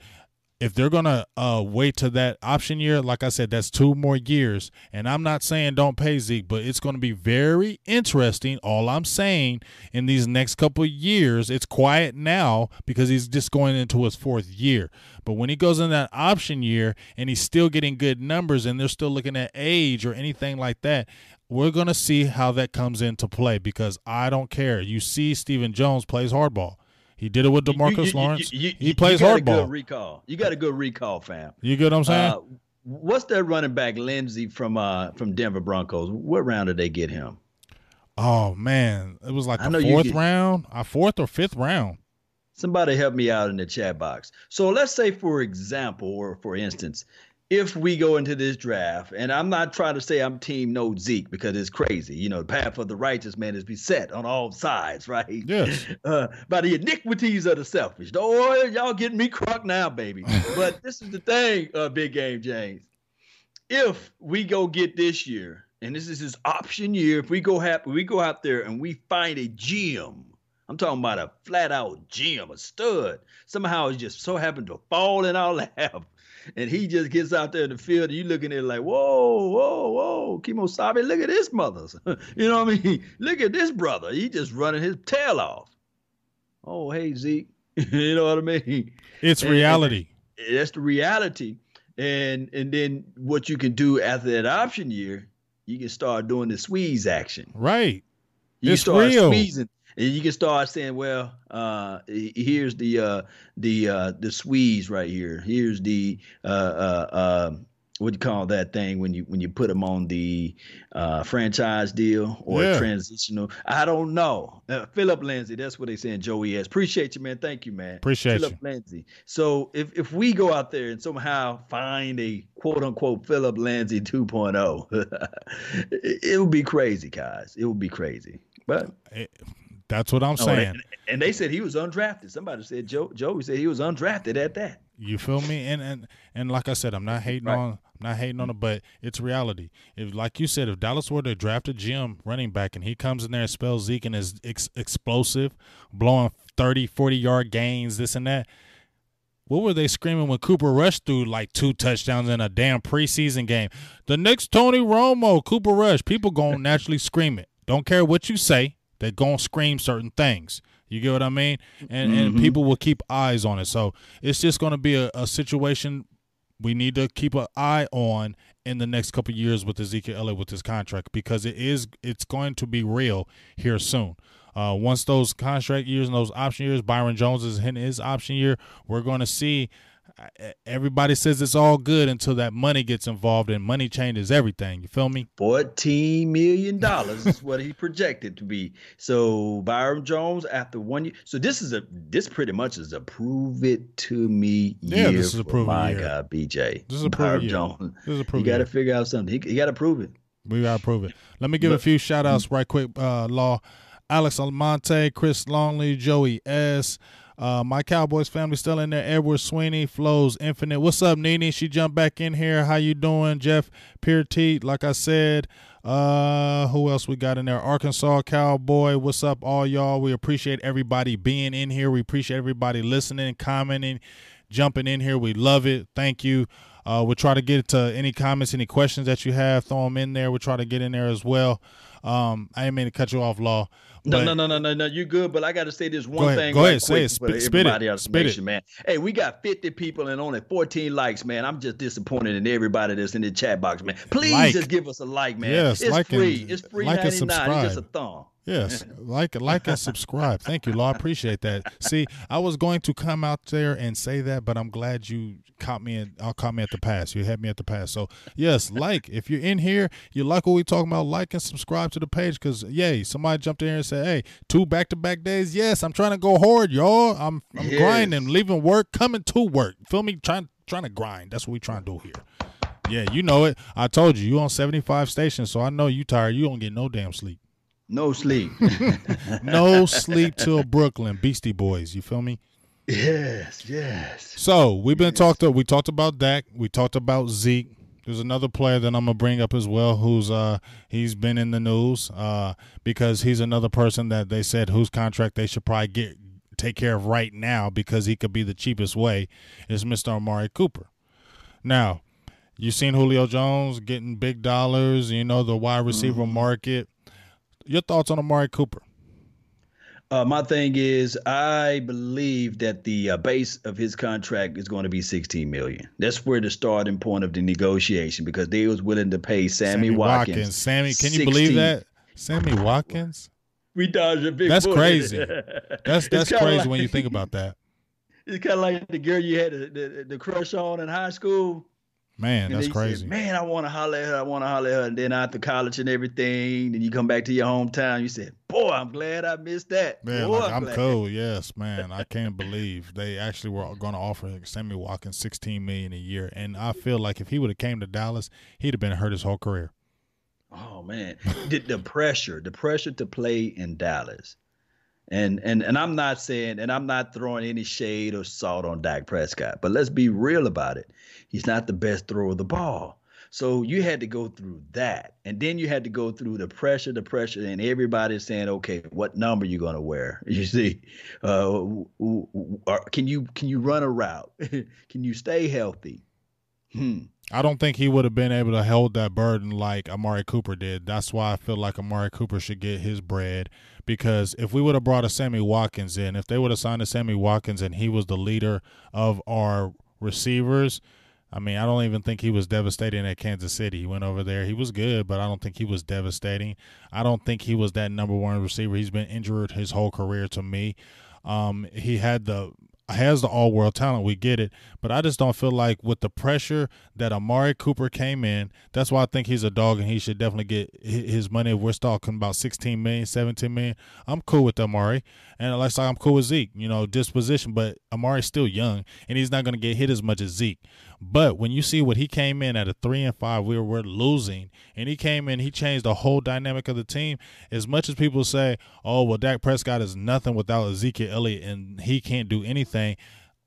If they're going to uh, wait to that option year, like I said, that's two more years. And I'm not saying don't pay Zeke, but it's going to be very interesting. All I'm saying in these next couple years, it's quiet now because he's just going into his fourth year. But when he goes in that option year and he's still getting good numbers and they're still looking at age or anything like that, we're going to see how that comes into play because I don't care. You see, Stephen Jones plays hardball. He did it with Demarcus you, you, Lawrence. You, he plays you hardball. A good recall. You got a good recall, fam. You get what I'm saying? Uh, what's that running back Lindsay from uh from Denver Broncos? What round did they get him? Oh man, it was like a fourth get, round, a fourth or fifth round. Somebody help me out in the chat box. So let's say, for example, or for instance, if we go into this draft, and I'm not trying to say I'm team no Zeke because it's crazy. You know, the path of the righteous man is beset on all sides, right? Yes. Uh, by the iniquities of the selfish. Oh, y'all getting me crunk now, baby. but this is the thing, uh, Big Game James. If we go get this year, and this is his option year, if we go happy, we go out there and we find a gem. I'm talking about a flat out gem, a stud. Somehow it just so happened to fall in our lap and he just gets out there in the field, and you looking at it like, whoa, whoa, whoa, Kemosabe, look at this mothers. you know what I mean? Look at this brother. He just running his tail off. Oh, hey, Zeke. you know what I mean? It's and, reality. And that's the reality. And and then what you can do after that option year, you can start doing the squeeze action. Right. You it's start real. squeezing and you can start saying, well, uh, here's the uh, the uh, the squeeze right here. Here's the uh, uh, um, what do you call that thing when you when you put them on the uh, franchise deal or yeah. transitional? I don't know. Uh, Phillip Lindsay, that's what they saying. Joey S. Appreciate you, man. Thank you, man. Appreciate Phillip you. Lindsay. So if if we go out there and somehow find a quote unquote Phillip Lindsay 2.0, it, it would be crazy, guys. It would be crazy. But it, that's what I'm saying. And, and, they said he was undrafted. Somebody said Joe Joey said he was undrafted at that. You feel me? And and and like I said, I'm not hating right. on I'm not hating on it, but it's reality. If like you said, if Dallas were to draft a Jim running back and he comes in there and spells Zeke and is ex- explosive, blowing 30, 40 yard gains, this and that. What were they screaming when Cooper Rush threw like two touchdowns in a damn preseason game? The next Tony Romo, Cooper Rush. People gonna naturally scream it. Don't care what you say. They're gonna scream certain things. You get what I mean? And mm-hmm. and people will keep eyes on it. So it's just gonna be a, a situation we need to keep an eye on in the next couple years with Ezekiel Elliott with his contract because it is it's going to be real here soon. Uh, once those contract years and those option years, Byron Jones is in his option year, we're going to see everybody says it's all good until that money gets involved and money changes everything. You feel me? Fourteen million dollars is what he projected to be. So Byron Jones after one year. So this is a this pretty much is a prove it to me yeah, this is a prove my year. God, BJ. This is a Byron prove Jones. This is a prove You got to figure out something. He, he got to prove it. We got to prove it. Let me give but, a few shout outs right quick. Uh, Law, Alex Almonte, Chris Longley, Joey S. Uh, my Cowboys family still in there. Edward Sweeney, Flows Infinite. What's up, Nene? She jumped back in here. How you doing, Jeff Pearteet? Like I said, uh, who else we got in there? Arkansas Cowboy. What's up, all y'all? We appreciate everybody being in here. We appreciate everybody listening, commenting, jumping in here. We love it. Thank you. Uh, we'll try to get to any comments, any questions that you have. Throw them in there. We'll try to get in there as well. Um, I didn't mean to cut you off, Law. No, no, no, no, no, no. You're good, but I got to say this one go ahead, thing. Go right ahead, say it. Spit, spit it. Spit it, man. Hey, we got 50 people and only 14 likes, man. I'm just disappointed in everybody that's in the chat box, man. Please like. just give us a like, man. Yes, it's like free. And, it's free like 99. It's just a thumb. Yes, like like and subscribe. Thank you, Law. I appreciate that. See, I was going to come out there and say that, but I'm glad you caught me. In, I'll caught me at the pass. You had me at the pass. So yes, like if you're in here, you like what we talking about. Like and subscribe to the page because yay, somebody jumped in here and said, "Hey, two back to back days. Yes, I'm trying to go hard, y'all. I'm I'm yes. grinding, leaving work, coming to work. Feel me? Trying trying to grind. That's what we trying to do here. Yeah, you know it. I told you you on 75 stations, so I know you tired. You don't get no damn sleep. No sleep. no sleep till Brooklyn. Beastie Boys. You feel me? Yes, yes. So we've been yes. talked. We talked about Dak. We talked about Zeke. There's another player that I'm gonna bring up as well, who's uh he's been in the news uh because he's another person that they said whose contract they should probably get take care of right now because he could be the cheapest way is Mr. Amari Cooper. Now, you seen Julio Jones getting big dollars, you know the wide receiver mm-hmm. market. Your thoughts on Amari Cooper? Uh, my thing is, I believe that the uh, base of his contract is going to be 16 million. That's where the starting point of the negotiation because they was willing to pay Sammy, Sammy Watkins. Watkins. Sammy, can you believe that? Sammy Watkins. We dodged a big. That's crazy. That's that's crazy like, when you think about that. It's kind of like the girl you had the, the, the crush on in high school. Man, that's crazy. Said, Man, I want to holler at her. I want to holler at her. And then after college and everything, then you come back to your hometown. You said, "Boy, I'm glad I missed that." Man, Boy, like, I'm, I'm cool. Yes, man. I can't believe they actually were going to offer Sammy Watkins 16 million a year, and I feel like if he would have came to Dallas, he'd have been hurt his whole career. Oh man, the, the pressure, the pressure to play in Dallas. And and and I'm not saying, and I'm not throwing any shade or salt on Dak Prescott, but let's be real about it. He's not the best thrower of the ball. So you had to go through that, and then you had to go through the pressure, the pressure, and everybody's saying, "Okay, what number you gonna wear?" You see, uh, can you can you run a route? can you stay healthy? Hmm. I don't think he would have been able to hold that burden like Amari Cooper did. That's why I feel like Amari Cooper should get his bread. Because if we would have brought a Sammy Watkins in, if they would have signed a Sammy Watkins and he was the leader of our receivers, I mean, I don't even think he was devastating at Kansas City. He went over there. He was good, but I don't think he was devastating. I don't think he was that number one receiver. He's been injured his whole career to me. Um, he had the has the all world talent. We get it. But I just don't feel like with the pressure that Amari Cooper came in, that's why I think he's a dog and he should definitely get his money. If we're talking about 16 million, 17 million, I'm cool with Amari. And like I'm cool with Zeke, you know, disposition, but Amari's still young and he's not going to get hit as much as Zeke. But when you see what he came in at a three and five, we were, we're losing, and he came in, he changed the whole dynamic of the team. As much as people say, "Oh, well, Dak Prescott is nothing without Ezekiel Elliott, and he can't do anything,"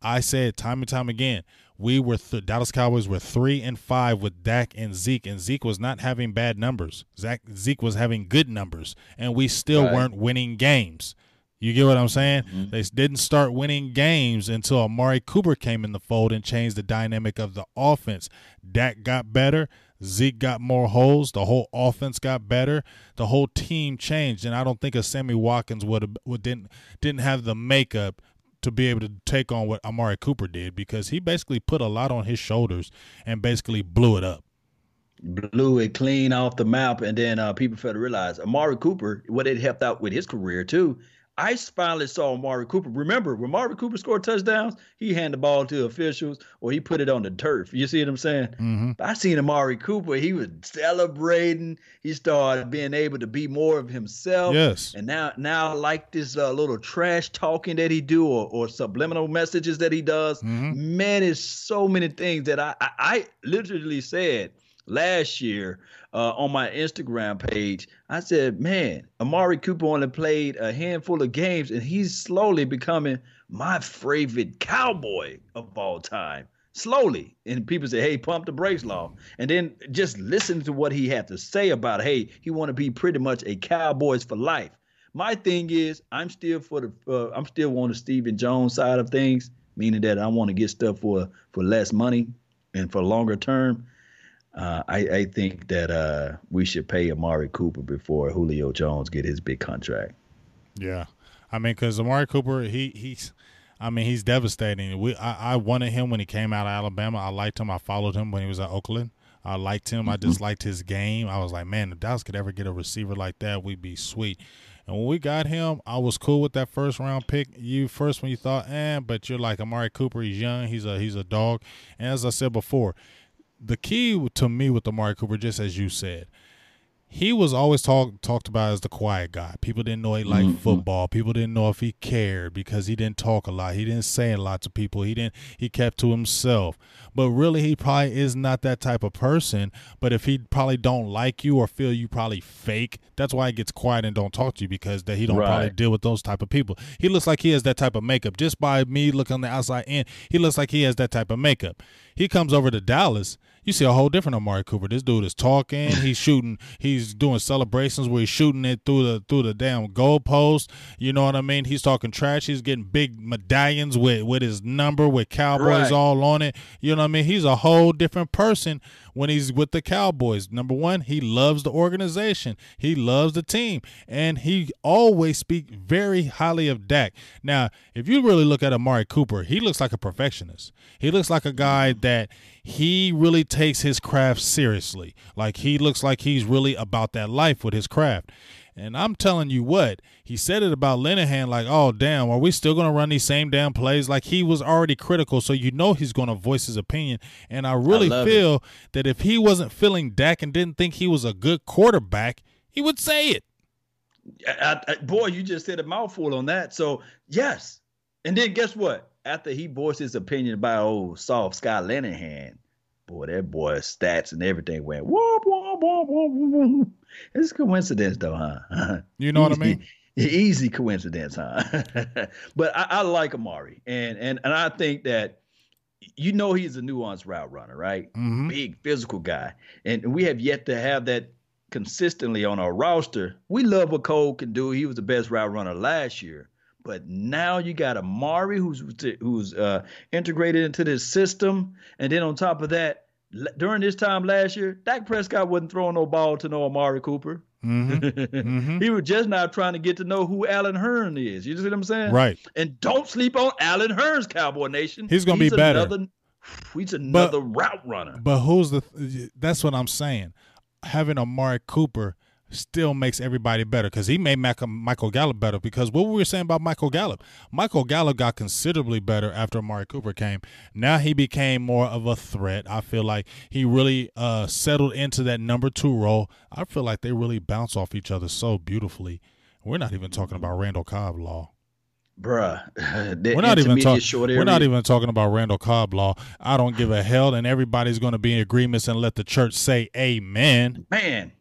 I said time and time again, we were th- Dallas Cowboys were three and five with Dak and Zeke, and Zeke was not having bad numbers. Zach, Zeke was having good numbers, and we still right. weren't winning games. You get what I'm saying? Mm-hmm. They didn't start winning games until Amari Cooper came in the fold and changed the dynamic of the offense. Dak got better. Zeke got more holes. The whole offense got better. The whole team changed, and I don't think a Sammy Watkins would have would didn't didn't have the makeup to be able to take on what Amari Cooper did because he basically put a lot on his shoulders and basically blew it up blew it clean off the map. And then uh, people failed to realize Amari Cooper, what it helped out with his career too, I finally saw Amari Cooper. Remember, when Amari Cooper scored touchdowns, he handed the ball to officials or he put it on the turf. You see what I'm saying? Mm-hmm. I seen Amari Cooper. He was celebrating. He started being able to be more of himself. Yes. And now, now like this uh, little trash talking that he do or, or subliminal messages that he does. Mm-hmm. Man, it's so many things that I, I, I literally said last year uh, on my Instagram page. I said, man, Amari Cooper only played a handful of games, and he's slowly becoming my favorite cowboy of all time. Slowly. And people say, hey, pump the brakes law. And then just listen to what he had to say about, hey, he want to be pretty much a Cowboys for life. My thing is, I'm still for the, uh, I'm still on the Stephen Jones side of things, meaning that I want to get stuff for for less money and for longer term. Uh, I, I, think that uh, we should pay Amari Cooper before Julio Jones get his big contract. Yeah, I mean, because Amari Cooper, he he's, I mean, he's devastating. We I, I wanted him when he came out of Alabama. I liked him. I followed him when he was at Oakland. I liked him. I mm-hmm. liked his game. I was like, man, if Dallas could ever get a receiver like that, we'd be sweet. And when we got him, I was cool with that first round pick. You first when you thought, eh, but you're like Amari Cooper. He's young. He's a he's a dog. And as I said before, the key to me with Amari Cooper, just as you said, he was always talked talked about as the quiet guy. People didn't know he liked mm-hmm. football. People didn't know if he cared because he didn't talk a lot. He didn't say a lot to people. He didn't. He kept to himself. But really, he probably is not that type of person. But if he probably don't like you or feel you probably fake, that's why he gets quiet and don't talk to you because that he don't right. probably deal with those type of people. He looks like he has that type of makeup. Just by me looking on the outside in, he looks like he has that type of makeup. He comes over to Dallas you see a whole different Amari Cooper. This dude is talking. He's shooting. He's doing celebrations where he's shooting it through the through the damn goalpost. You know what I mean? He's talking trash. He's getting big medallions with with his number with Cowboys right. all on it. You know what I mean? He's a whole different person when he's with the Cowboys. Number one, he loves the organization. He loves the team, and he always speak very highly of Dak. Now, if you really look at Amari Cooper, he looks like a perfectionist. He looks like a guy that he really takes his craft seriously. Like he looks like he's really about that life with his craft. And I'm telling you what, he said it about Linehan like, oh, damn, are we still going to run these same damn plays? Like he was already critical, so you know he's going to voice his opinion. And I really I feel it. that if he wasn't feeling Dak and didn't think he was a good quarterback, he would say it. I, I, boy, you just said a mouthful on that. So, yes. And then guess what? After he voiced his opinion about old soft Scott Linehan, boy, that boy's stats and everything went whoop, whoop, whoop, whoop, whoop. It's a coincidence, though, huh? You know what I mean? Easy coincidence, huh? but I, I, like Amari, and and and I think that you know he's a nuanced route runner, right? Mm-hmm. Big physical guy, and we have yet to have that consistently on our roster. We love what Cole can do. He was the best route runner last year. But now you got Amari who's who's uh, integrated into this system, and then on top of that, during this time last year, Dak Prescott wasn't throwing no ball to no Amari Cooper. Mm-hmm. mm-hmm. he was just now trying to get to know who Allen Hurns is. You see what I'm saying? Right. And don't sleep on Allen Hurns, Cowboy Nation. He's gonna be better. Another, he's another but, route runner. But who's the? That's what I'm saying. Having Amari Cooper still makes everybody better because he made Michael Gallup better. Because what we were saying about Michael Gallup, Michael Gallup got considerably better after Amari Cooper came. Now he became more of a threat. I feel like he really uh, settled into that number two role. I feel like they really bounce off each other so beautifully. We're not even talking about Randall Cobb law. Bruh, we're not even talking. We're not even talking about Randall Cobb law. I don't give a hell, and everybody's going to be in agreements and let the church say Amen. Man,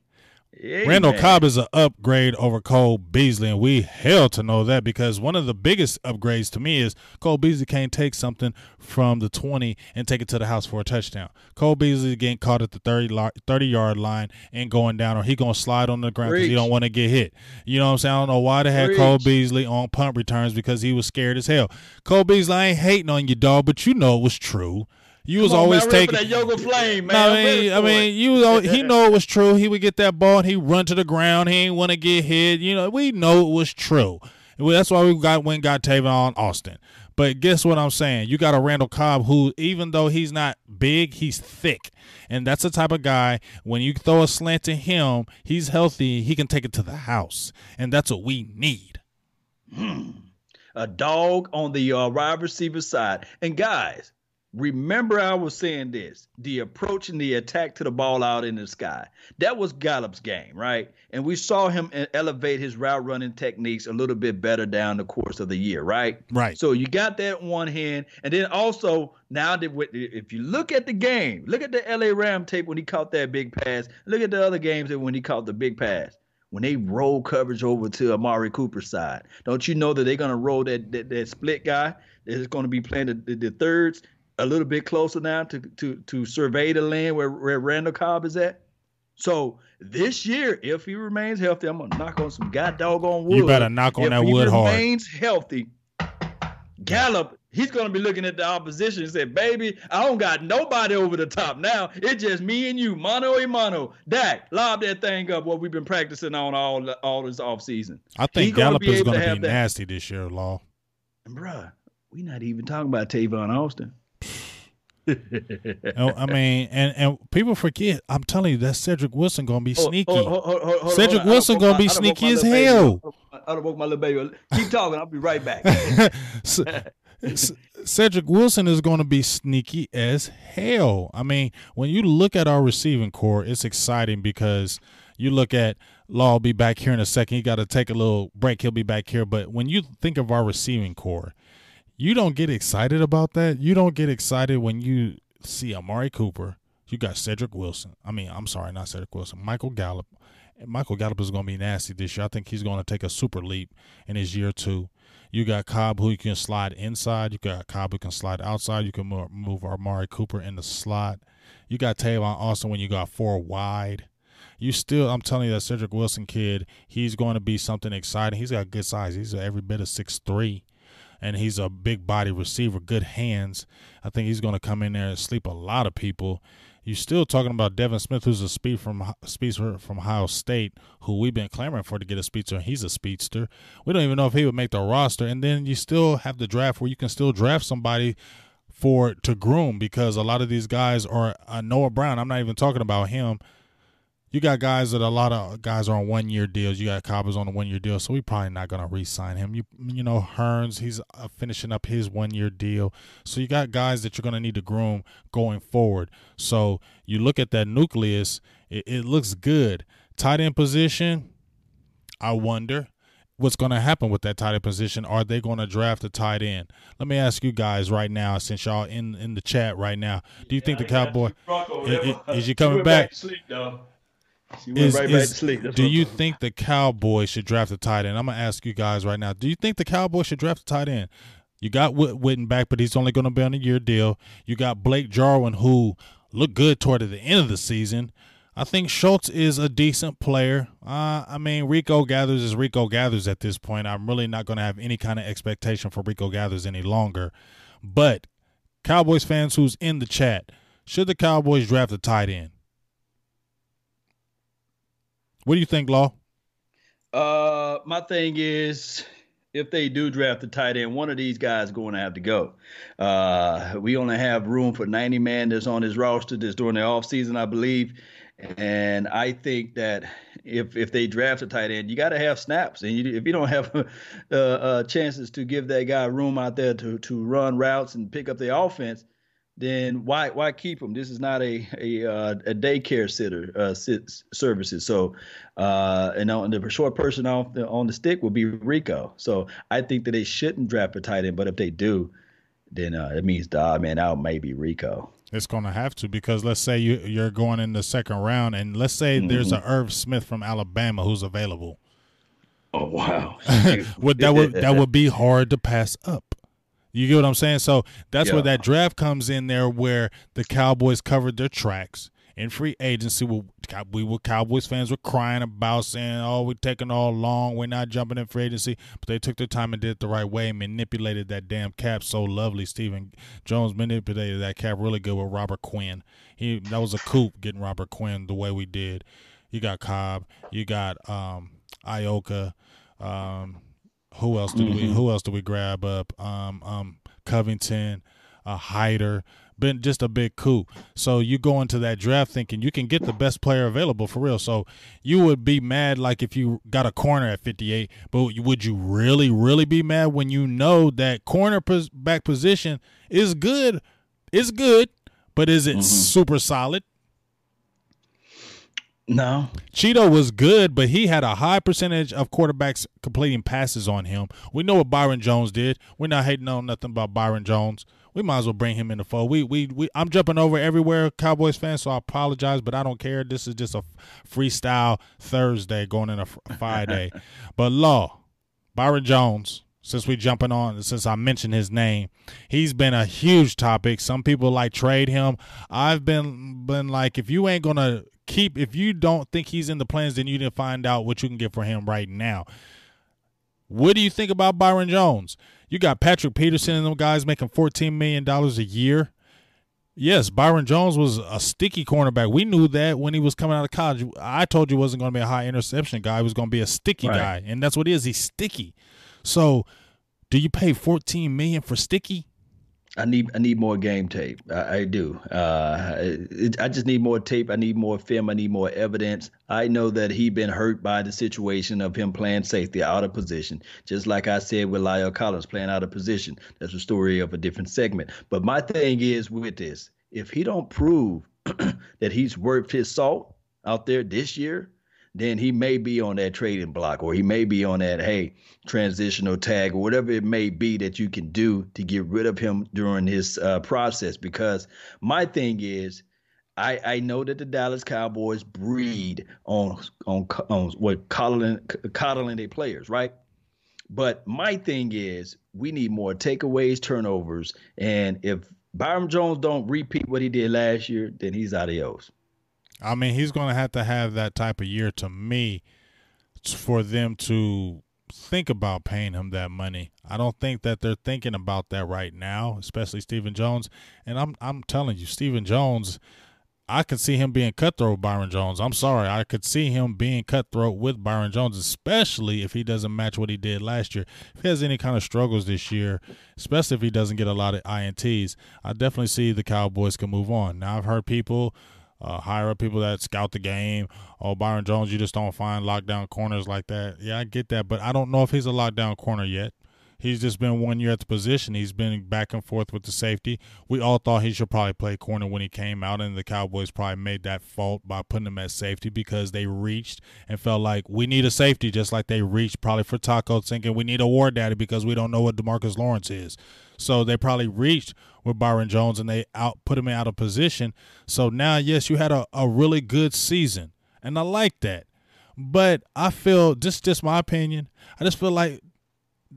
Amen. Randall Cobb is an upgrade over Cole Beasley, and we hell to know that because one of the biggest upgrades to me is Cole Beasley can't take something from the 20 and take it to the house for a touchdown. Cole Beasley getting caught at the 30, 30 yard line and going down, or he going to slide on the ground because he don't want to get hit. You know what I'm saying? I don't know why they had Preach. Cole Beasley on punt returns because he was scared as hell. Cole Beasley, I ain't hating on you, dog, but you know it was true. You was on, always man, taking that yoga flame, man. I mean, I mean, you was, he know it was true. He would get that ball and he run to the ground. He ain't want to get hit. You know, we know it was true. That's why we got went got Tavon Austin. But guess what I'm saying? You got a Randall Cobb who, even though he's not big, he's thick. And that's the type of guy, when you throw a slant to him, he's healthy. He can take it to the house. And that's what we need. Hmm. A dog on the uh, wide receiver side. And guys, Remember, I was saying this the approach and the attack to the ball out in the sky. That was Gallup's game, right? And we saw him elevate his route running techniques a little bit better down the course of the year, right? Right. So you got that one hand. And then also, now that if you look at the game, look at the LA Ram tape when he caught that big pass, look at the other games when he caught the big pass when they roll coverage over to Amari Cooper's side. Don't you know that they're going to roll that, that, that split guy that's going to be playing the, the, the, thirds a little bit closer now to to to survey the land where, where Randall Cobb is at. So this year, if he remains healthy, I'm gonna knock on some god doggone wood. You better knock on if that wood hard. If he remains healthy, Gallup he's going to be looking at the opposition and say, "Baby, I don't got nobody over the top now. It's just me and you, mano a mano. Dak, lob that thing up. What we've been practicing on all all this off seasson. I think Gallup is going to be nasty this year, Law. And bruh, we not even talking about Tavon Austin. Oh, I mean, and and people forget. I'm telling you, that Cedric Wilson gonna be sneaky. Cedric Wilson gonna be sneaky as hell. I don't woke my little baby. Keep talking. I'll be right back. Cedric Wilson is going to be sneaky as hell. I mean, when you look at our receiving core, it's exciting because you look at Law will be back here in a second. He got to take a little break. He'll be back here. But when you think of our receiving core, you don't get excited about that. You don't get excited when you see Amari Cooper. You got Cedric Wilson. I mean, I'm sorry, not Cedric Wilson. Michael Gallup. Michael Gallup is going to be nasty this year. I think he's going to take a super leap in his year two. You got Cobb who you can slide inside. You got Cobb who can slide outside. You can move, move Amari Cooper in the slot. You got Tavon Austin when you got four wide. You still, I'm telling you, that Cedric Wilson kid, he's going to be something exciting. He's got good size. He's every bit of six three, and he's a big body receiver, good hands. I think he's going to come in there and sleep a lot of people you're still talking about Devin Smith, who's a speed from speedster from Ohio State, who we've been clamoring for to get a speedster, and he's a speedster. We don't even know if he would make the roster. And then you still have the draft where you can still draft somebody for to groom because a lot of these guys are uh, Noah Brown. I'm not even talking about him you got guys that a lot of guys are on one year deals. You got Cobbers on a one year deal, so we're probably not gonna re-sign him. You you know Hurns, he's uh, finishing up his one year deal. So you got guys that you're gonna need to groom going forward. So you look at that nucleus, it, it looks good. Tight end position, I wonder what's going to happen with that tight end position. Are they going to draft a tight end? Let me ask you guys right now, since y'all in in the chat right now. Do you yeah, think the Cowboy is, is, you coming back? Sleep, is, right is, do you think the Cowboys should draft a tight end? I'm gonna ask you guys right now. Do you think the Cowboys should draft a tight end? You got Whit- Witten back, but he's only going to be on a year deal. You got Blake Jarwin, who looked good toward the end of the season. I think Schultz is a decent player. Uh, I mean, Rico Gathers is Rico Gathers at this point. I'm really not going to have any kind of expectation for Rico Gathers any longer. But Cowboys fans who's in the chat, should the Cowboys draft a tight end? What do you think, Law? Uh, my thing is, if they do draft a tight end, one of these guys going to have to go. Uh, we only have room for 90 man that's on his roster that's during the offseason, I believe. And I think that if if they draft a tight end, you got to have snaps, and you, if you don't have uh, uh, chances to give that guy room out there to to run routes and pick up the offense, then why why keep them? This is not a a, uh, a daycare sitter uh, services. So, uh, and on the short person off the, on the stick will be Rico. So I think that they shouldn't draft a tight end, but if they do, then uh, it means dog man out maybe Rico. It's going to have to because let's say you you're going in the second round, and let's say mm-hmm. there's a Irv Smith from Alabama who's available. Oh wow! would that would that would be hard to pass up. You get what I'm saying? So that's yeah. where that draft comes in there, where the Cowboys covered their tracks in free agency. We, we were Cowboys fans were crying about saying, "Oh, we're taking all long. We're not jumping in free agency." But they took their time and did it the right way, and manipulated that damn cap so lovely. Stephen Jones manipulated that cap really good with Robert Quinn. He that was a coup getting Robert Quinn the way we did. You got Cobb. You got um, Iloka. Um, who else did mm-hmm. we who else did we grab up? Um, um, Covington, a Hyder, been just a big coup. So you go into that draft thinking you can get the best player available for real. So you would be mad like if you got a corner at 58, but would you really, really be mad when you know that corner back position is good? Is good, but is it mm-hmm. super solid? No. Chido was good, but he had a high percentage of quarterbacks completing passes on him. We know what Byron Jones did. We're not hating on nothing about Byron Jones. We might as well bring him in the fold. We, we, we I'm jumping over everywhere, Cowboys fans, so I apologize, but I don't care. This is just a freestyle Thursday going in a Friday. but Law, Byron Jones, since we jumping on since I mentioned his name. He's been a huge topic. Some people like trade him. I've been been like if you ain't gonna keep if you don't think he's in the plans, then you need to find out what you can get for him right now. What do you think about Byron Jones? You got Patrick Peterson and them guys making $14 million a year. Yes, Byron Jones was a sticky cornerback. We knew that when he was coming out of college. I told you wasn't going to be a high interception guy. He was going to be a sticky right. guy, and that's what he is. He's sticky. So, do you pay 14 million for sticky? I need I need more game tape. I, I do. Uh, it, I just need more tape. I need more film. I need more evidence. I know that he been hurt by the situation of him playing safety out of position. Just like I said with La'el Collins playing out of position. That's a story of a different segment. But my thing is with this, if he don't prove that he's worth his salt out there this year, then he may be on that trading block or he may be on that hey transitional tag or whatever it may be that you can do to get rid of him during his uh, process because my thing is I, I know that the Dallas Cowboys breed on on on what coddling coddling their players, right? But my thing is we need more takeaways, turnovers, and if Byron Jones don't repeat what he did last year, then he's adios. I mean, he's going to have to have that type of year to me for them to think about paying him that money. I don't think that they're thinking about that right now, especially Stephen Jones. And I'm I'm telling you, Stephen Jones I could see him being cutthroat Byron Jones. I'm sorry. I could see him being cutthroat with Byron Jones, especially if he doesn't match what he did last year. If he has any kind of struggles this year, especially if he doesn't get a lot of INTs, I definitely see the Cowboys can move on. Now, I've heard people, uh, higher up people that scout the game, oh, Byron Jones, you just don't find lockdown corners like that. Yeah, I get that, but I don't know if he's a lockdown corner yet. He's just been one year at the position. He's been back and forth with the safety. We all thought he should probably play corner when he came out, and the Cowboys probably made that fault by putting him at safety because they reached and felt like we need a safety, just like they reached probably for Taco, thinking we need a war daddy because we don't know what Demarcus Lawrence is. So they probably reached with Byron Jones and they out put him out of position. So now, yes, you had a, a really good season, and I like that. But I feel just just my opinion. I just feel like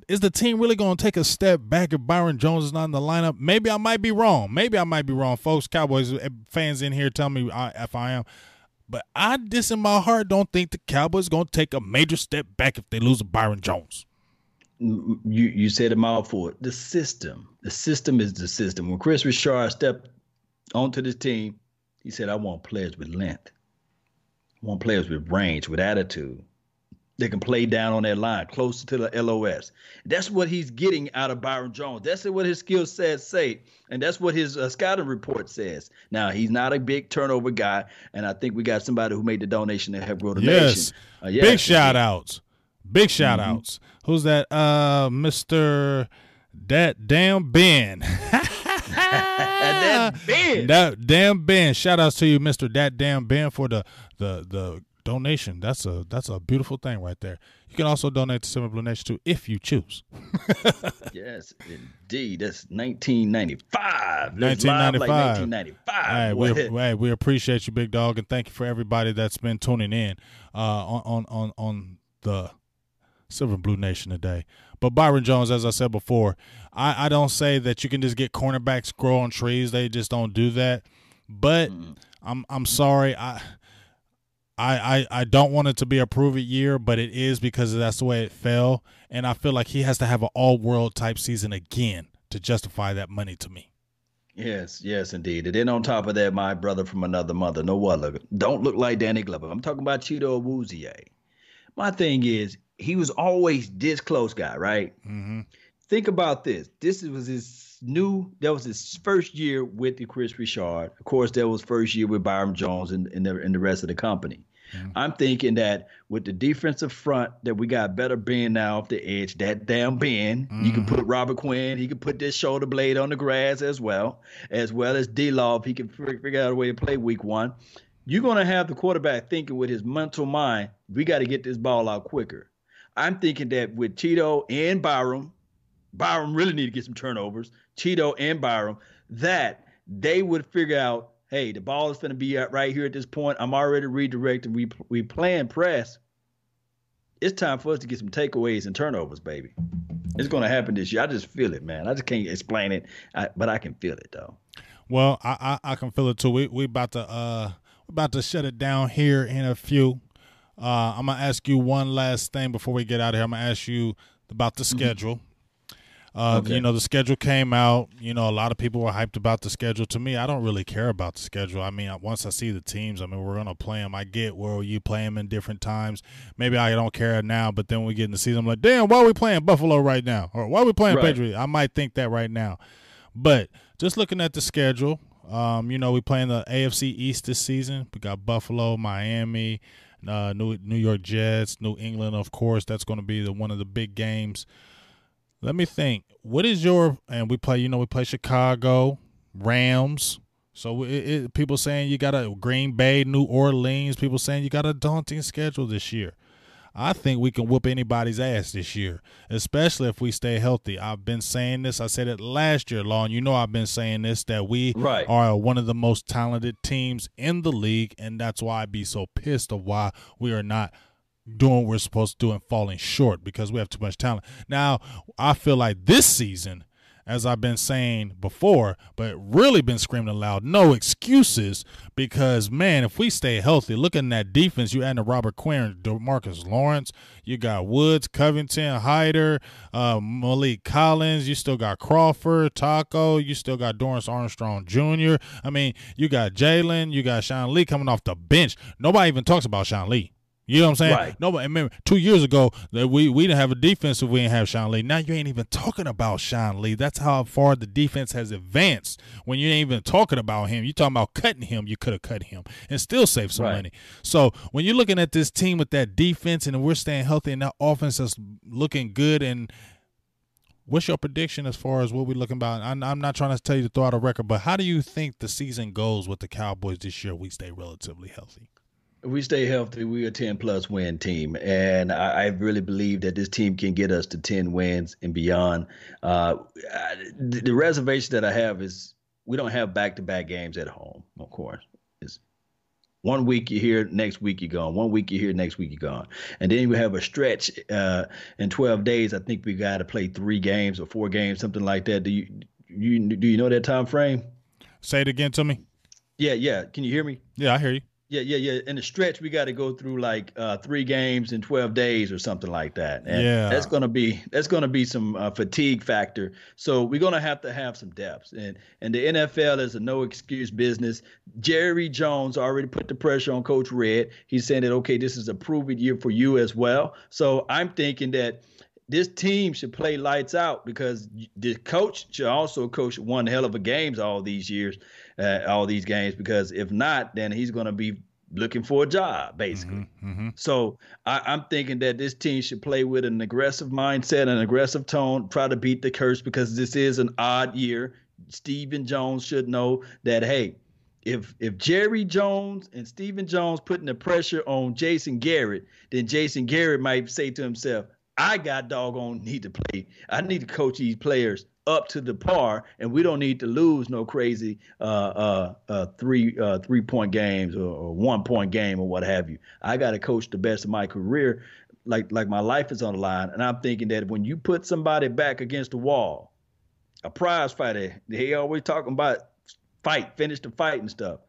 is the team really going to take a step back if Byron Jones is not in the lineup? Maybe I might be wrong. Maybe I might be wrong, folks. Cowboys eh, fans in here tell me if I am. But I just in my heart don't think the Cowboys going to take a major step back if they lose Byron Jones. You you said a mouthful. The system, the system is the system. When Kris Richard stepped onto this team, he said, "I want players with length. I want players with range, with attitude." They can play down on that line, closer to the LOS. That's what he's getting out of Byron Jones. That's what his skill sets say, and that's what his uh, scouting report says. Now he's not a big turnover guy, and I think we got somebody who made the donation to help grow the yes. nation. Uh, yes, big shout outs, big shout mm-hmm. outs. Who's that? Uh, Mister that damn Ben. that Ben. That damn Ben. Shout outs to you, Mister That damn Ben, for the the the donation. That's a that's a beautiful thing right there. You can also donate to Silver Blue Nation too if you choose. yes, indeed. That's 1995. 1995. Like 1995. Hey, we, hey, we appreciate you, big dog, and thank you for everybody that's been tuning in uh, on on on on the Silver Blue Nation today. But Byron Jones, as I said before, I, I don't say that you can just get cornerbacks grow on trees. They just don't do that. But mm. I'm I'm sorry. I I, I, don't want it to be a prove it year, but it is because that's the way it fell. And I feel like he has to have an all world type season again to justify that money to me. Yes, yes, indeed. And then on top of that, my brother from another mother, no other, don't look like Danny Glover. I'm talking about Chido Awuzie. My thing is, he was always this close guy, right? Mm-hmm. Think about this. This was his new. That was his first year with the Kris Richard. Of course, that was first year with Byron Jones and, and, the, and the rest of the company. Mm-hmm. I'm thinking that with the defensive front that we got better Ben now off the edge, that damn Ben, mm-hmm. you can put Robert Quinn, he can put this shoulder blade on the grass as well, as well as D Law if he can figure out a way to play week one. You're gonna have the quarterback thinking with his mental mind, we got to get this ball out quicker. I'm thinking that with Chido and Byram, Byram really need to get some turnovers. Chido and Byram, that they would figure out hey, the ball is going to be right here at this point. I'm already redirecting. We we playing press. It's time for us to get some takeaways and turnovers, baby. It's going to happen this year. I just feel it, man. I just can't explain it, I, but I can feel it though. Well, I, I, I can feel it too. We we about to uh about to shut it down here in a few. Uh, I'm gonna ask you one last thing before we get out of here. I'm gonna ask you about the mm-hmm. schedule. Uh, okay. You know, the schedule came out. You know, a lot of people were hyped about the schedule. To me, I don't really care about the schedule. I mean, once I see the teams, I mean, we're gonna play them. I get where you play them in different times. Maybe I don't care now, but then when we get in the season, I'm like, damn, why are we playing Buffalo right now, or why are we playing right. Patriots? I might think that right now, but just looking at the schedule, um, you know, we playing the AFC East this season. We got Buffalo, Miami, uh, New New York Jets, New England, of course. That's going to be the one of the big games. Let me think. What is your and we play? You know, we play Chicago, Rams. So it, it, people saying you got a Green Bay, New Orleans. People saying you got a daunting schedule this year. I think we can whoop anybody's ass this year, especially if we stay healthy. I've been saying this. I said it last year, Long. You know I've been saying this that we right. are one of the most talented teams in the league, and that's why I'd be so pissed of why we are not doing what we're supposed to do and falling short because we have too much talent. Now, I feel like this season, as I've been saying before, but really been screaming aloud. no excuses because man, if we stay healthy, looking at defense, you add to Robert Quinn, Demarcus Lawrence, you got Woods, Covington, Hyder, uh, Maliek Collins, you still got Crawford, Taco, you still got Dorance Armstrong Jr. I mean, you got Jaylon, you got Sean Lee coming off the bench. Nobody even talks about Sean Lee. You know what I'm saying? Right. No, but remember two years ago that we we didn't have a defense if we didn't have Sean Lee. Now you ain't even talking about Sean Lee. That's how far the defense has advanced. When you ain't even talking about him, you talking about cutting him. You could have cut him and still save some right. money. So when you're looking at this team with that defense and we're staying healthy and that offense is looking good and What's your prediction as far as what we're looking about? I'm, I'm, not trying to tell you to throw out a record, but how do you think the season goes with the Cowboys this year? We stay relatively healthy we stay healthy, we're a 10 plus win team. And I, I, really believe that this team can get us to 10 wins and beyond. Uh, the, the reservation that I have is we don't have back to back games at home, of course. It's one week you're here, next week you're gone. One week you're here, next week you're gone. And then we have a stretch uh, in 12 days. I think we got to play three games or four games, something like that. Do you, you do you know that time frame? Say it again to me. Yeah, yeah. Can you hear me? Yeah, I hear you. Yeah, yeah, yeah. In the stretch, we got to go through like uh, three games in twelve days or something like that. And yeah, that's gonna be that's gonna be some uh, fatigue factor. So we're gonna have to have some depth. And and the NFL is a no excuse business. Jerry Jones already put the pressure on Coach Red. He's saying that okay, this is a proven year for you as well. So I'm thinking that this team should play lights out because the coach should also coach one hell of a games all these years, uh, all these games. Because if not, then he's going to be looking for a job, basically. Mm-hmm, mm-hmm. So I, am thinking that this team should play with an aggressive mindset, an aggressive tone, try to beat the curse because this is an odd year. Stephen Jones should know that hey, if if Jerry Jones and Stephen Jones putting the pressure on Jason Garrett, then Jason Garrett might say to himself, I got doggone need to play. I need to coach these players up to the par, and we don't need to lose no crazy uh, uh, uh, three uh, three point games or, or, one point game or what have you. I got to coach the best of my career, like like my life is on the line, and I'm thinking that when you put somebody back against the wall, a prize fighter, they always talking about fight, finish the fight and stuff,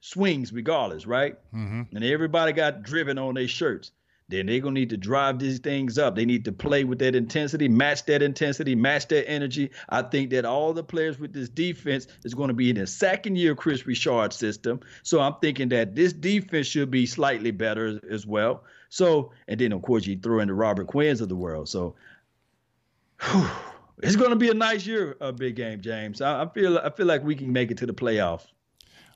swings regardless, right? Mm-hmm. And everybody got driven on their shirts then they're to need to drive these things up. They need to play with that intensity, match that intensity, match that energy. I think that all the players with this defense is going to be in the second year Kris Richard system. So I'm thinking that this defense should be slightly better as well. So, and then of course you throw in the Robert Quinns of the world. So, whew, it's going to be a nice year, a big game, James. I, I feel I feel like we can make it to the playoffs.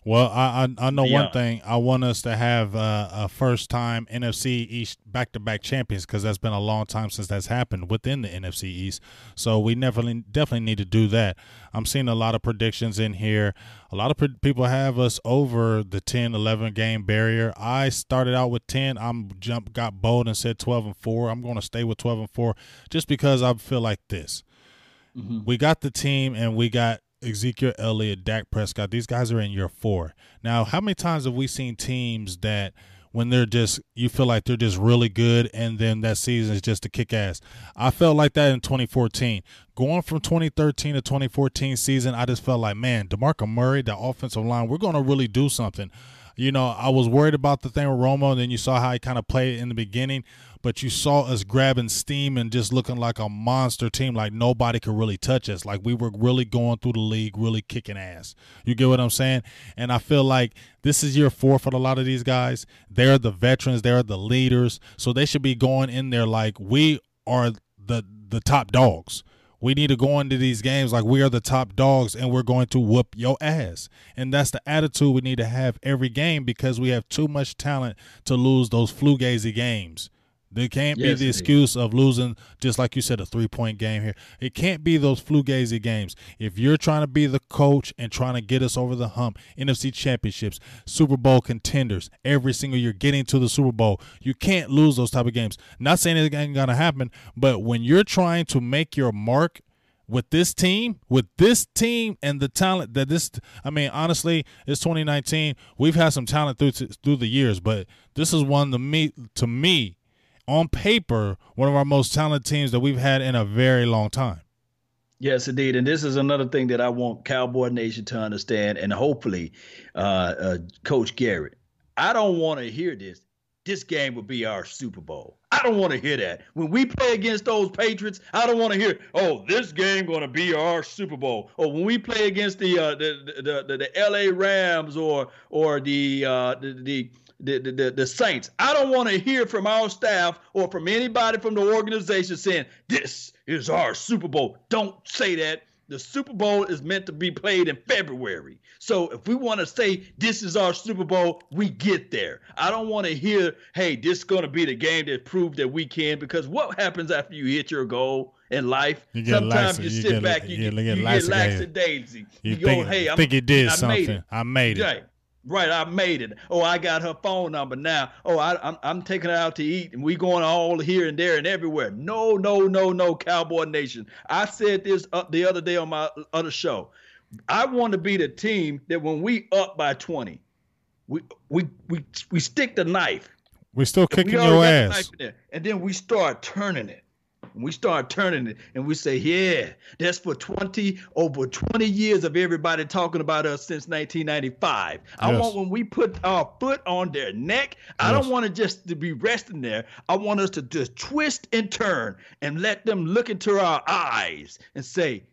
Well, I I, I know yeah. one thing. I want us to have uh, a first time NFC East back to back champions because that's been a long time since that's happened within the NFC East. So we definitely definitely need to do that. I'm seeing a lot of predictions in here. A lot of pre- people have us over the 10, 11 game barrier. I started out with 10. I'm jump got bold and said 12 and four. I'm going to stay with 12 and four just because I feel like this. Mm-hmm. We got the team and we got Ezekiel Elliott, Dak Prescott, these guys are in year four. Now, how many times have we seen teams that when they're just you feel like they're just really good and then that season is just a kick ass. I felt like that in 2014. Going from 2013 to 2014 season, I just felt like, man, DeMarco Murray, the offensive line, we're going to really do something. You know, I was worried about the thing with Romo, and then you saw how he kind of played in the beginning, but you saw us grabbing steam and just looking like a monster team, like nobody could really touch us. Like we were really going through the league, really kicking ass. You get what I'm saying? And I feel like this is year four for a lot of these guys. They're the veterans, they're the leaders, so they should be going in there like we are the the top dogs. We need to go into these games like we are the top dogs and we're going to whoop your ass. And that's the attitude we need to have every game because we have too much talent to lose those flugazy games. There can't yes, be the excuse of losing, just like you said, a three point game here. It can't be those flugazy games. If you're trying to be the coach and trying to get us over the hump, NFC championships, Super Bowl contenders, every single year getting to the Super Bowl, you can't lose those type of games. Not saying it ain't gonna happen, but when you're trying to make your mark with this team, with this team and the talent that this I mean, honestly, it's 2019. We've had some talent through through the years, but this is one to me to me on paper, one of our most talented teams that we've had in a very long time. Yes, indeed. And this is another thing that I want Cowboy Nation to understand, and hopefully, uh, uh, Coach Garrett. I don't want to hear this. This game will be our Super Bowl. I don't want to hear that. When we play against those Patriots, I don't want to hear, "Oh, this game going to be our Super Bowl." Or when we play against the uh, the, the, the the L.A. Rams or or the uh, the, the the, the, the Saints. I don't want to hear from our staff or from anybody from the organization saying, this is our Super Bowl. Don't say that. The Super Bowl is meant to be played in February. So if we want to say this is our Super Bowl, we get there. I don't want to hear, hey, this is going to be the game that proves that we can, because what happens after you hit your goal in life? You Sometimes you, you sit back, you, you, get, you get. You, you think, go, hey, I'm, think you did I something. Made I made it. Right. Right, I made it. Oh, I got her phone number now. Oh, I, am I'm, I'm taking her out to eat, and we going all here and there and everywhere. No, no, no, no, Cowboy Nation. I said this up the other day on my other show. I want to be the team that when we up by 20, we we we we stick the knife. We're still kicking your ass, and then we start turning it we start turning it and we say, yeah, that's for 20, over 20 years of everybody talking about us since 1995. Yes. I want when we put our foot on their neck, yes. I don't want to just to be resting there. I want us to just twist and turn and let them look into our eyes and say,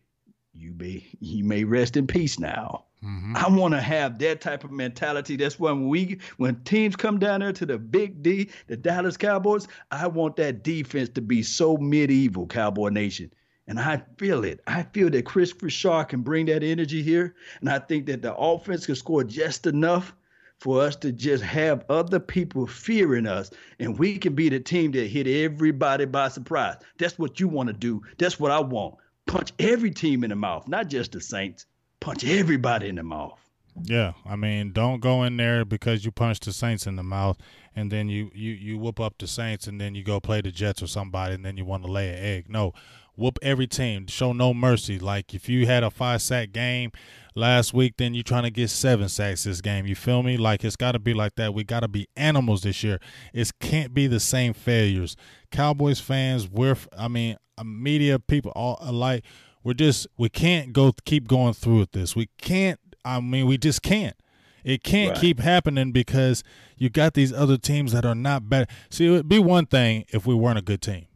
you may, you may rest in peace now. Mm-hmm. I want to have that type of mentality. That's when we, when teams come down there to the Big D, the Dallas Cowboys, I want that defense to be so medieval, Cowboy Nation. And I feel it. I feel that Kris Shaw can bring that energy here. And I think that the offense can score just enough for us to just have other people fearing us. And we can be the team that hit everybody by surprise. That's what you want to do. That's what I want. Punch every team in the mouth, not just the Saints punch everybody in the mouth. Yeah, I mean, don't go in there because you punch the Saints in the mouth, and then you you you whoop up the Saints, and then you go play the Jets or somebody, and then you want to lay an egg. No, whoop every team. Show no mercy. Like if you had a five sack game last week, then you're trying to get seven sacks this game. You feel me? Like it's got to be like that. We got to be animals this year. It can't be the same failures. Cowboys fans, we're I mean, media people all alike we're just we can't go keep going through with this. We can't. I mean, we just can't. It can't right. keep happening because you got these other teams that are not better. See, it would be one thing if we weren't a good team.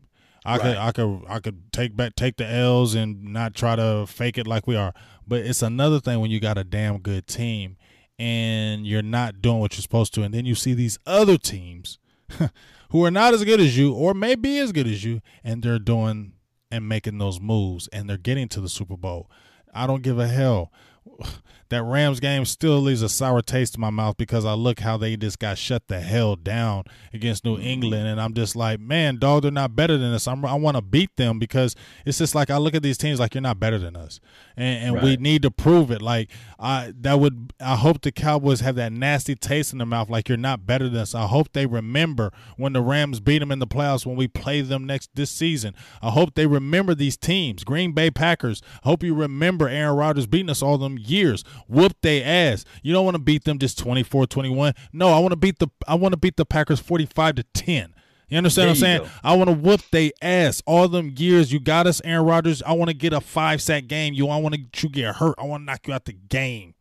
I right. could I could I could take back take the L's and not try to fake it like we are. But it's another thing when you got a damn good team and you're not doing what you're supposed to and then you see these other teams who are not as good as you or may be as good as you and they're doing and making those moves and they're getting to the Super Bowl. I don't give a hell that Rams game still leaves a sour taste in my mouth because I look how they just got shut the hell down against New mm-hmm. England, and I'm just like, man, dog, they're not better than us. I'm, i want to beat them because it's just like I look at these teams like you're not better than us, and, and right. we need to prove it. Like I that would I hope the Cowboys have that nasty taste in their mouth like you're not better than us. I hope they remember when the Rams beat them in the playoffs when we play them next this season. I hope they remember these teams, Green Bay Packers. I hope you remember Aaron Rodgers beating us all them years whoop their ass. You don't want to beat them just 24-21. No, I want to beat the I want to beat the Packers 45 to 10. You understand what I'm saying? Go. I want to whoop their ass. All them years you got us, Aaron Rodgers. I want to get a five sack game. You I want to you get hurt. I want to knock you out the game.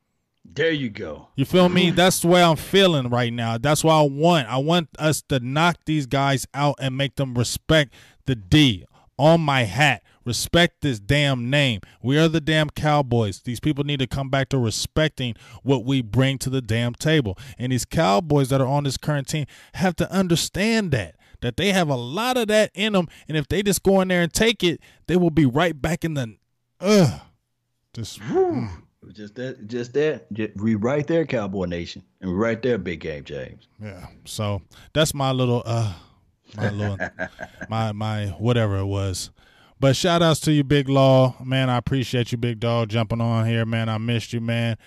There you go. You feel me? That's the way I'm feeling right now. That's what I want. I want us to knock these guys out and make them respect the D on my hat. Respect this damn name. We are the damn Cowboys. These people need to come back to respecting what we bring to the damn table. And these Cowboys that are on this current team have to understand that that they have a lot of that in them and if they just go in there and take it, they will be right back in the ugh. Just mm. Just that, just that, just, we right there, Cowboy Nation, and we right there, Big Game James. Yeah. So that's my little, uh, my little, my my whatever it was. But shout outs to you, Big Law, man. I appreciate you, Big Dog, jumping on here, man. I missed you, man.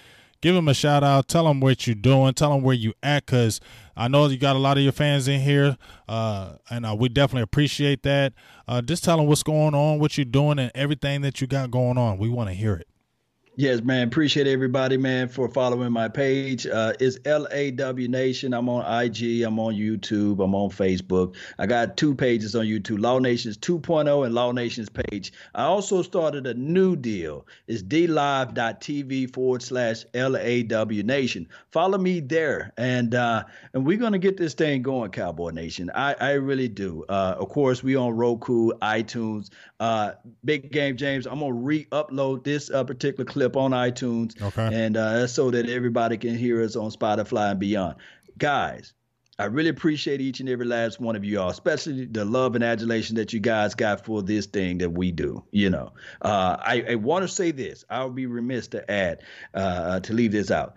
Give him a shout out. Tell him what you're doing. Tell him where you at, cause I know you got a lot of your fans in here, uh, and uh, we definitely appreciate that. Uh, just tell them what's going on, what you're doing, and everything that you got going on. We want to hear it. Yes, man. Appreciate everybody, man, for following my page. Uh, it's LAW Nation. I'm on IG. I'm on YouTube. I'm on Facebook. I got two pages on YouTube Law Nations 2.0 and Law Nations page. I also started a new deal. It's dlive.tv forward slash LAW Nation. Follow me there. And uh, and we're going to get this thing going, Cowboy Nation. I, I really do. Uh, of course, we on Roku, iTunes. Uh, Big Game James, I'm going to re upload this uh, particular clip clip on iTunes. Okay. And uh, so that everybody can hear us on Spotify and beyond. Guys, I really appreciate each and every last one of you all, especially the love and adulation that you guys got for this thing that we do. You know, uh, I, I want to say this. I would be remiss to add, uh, to leave this out.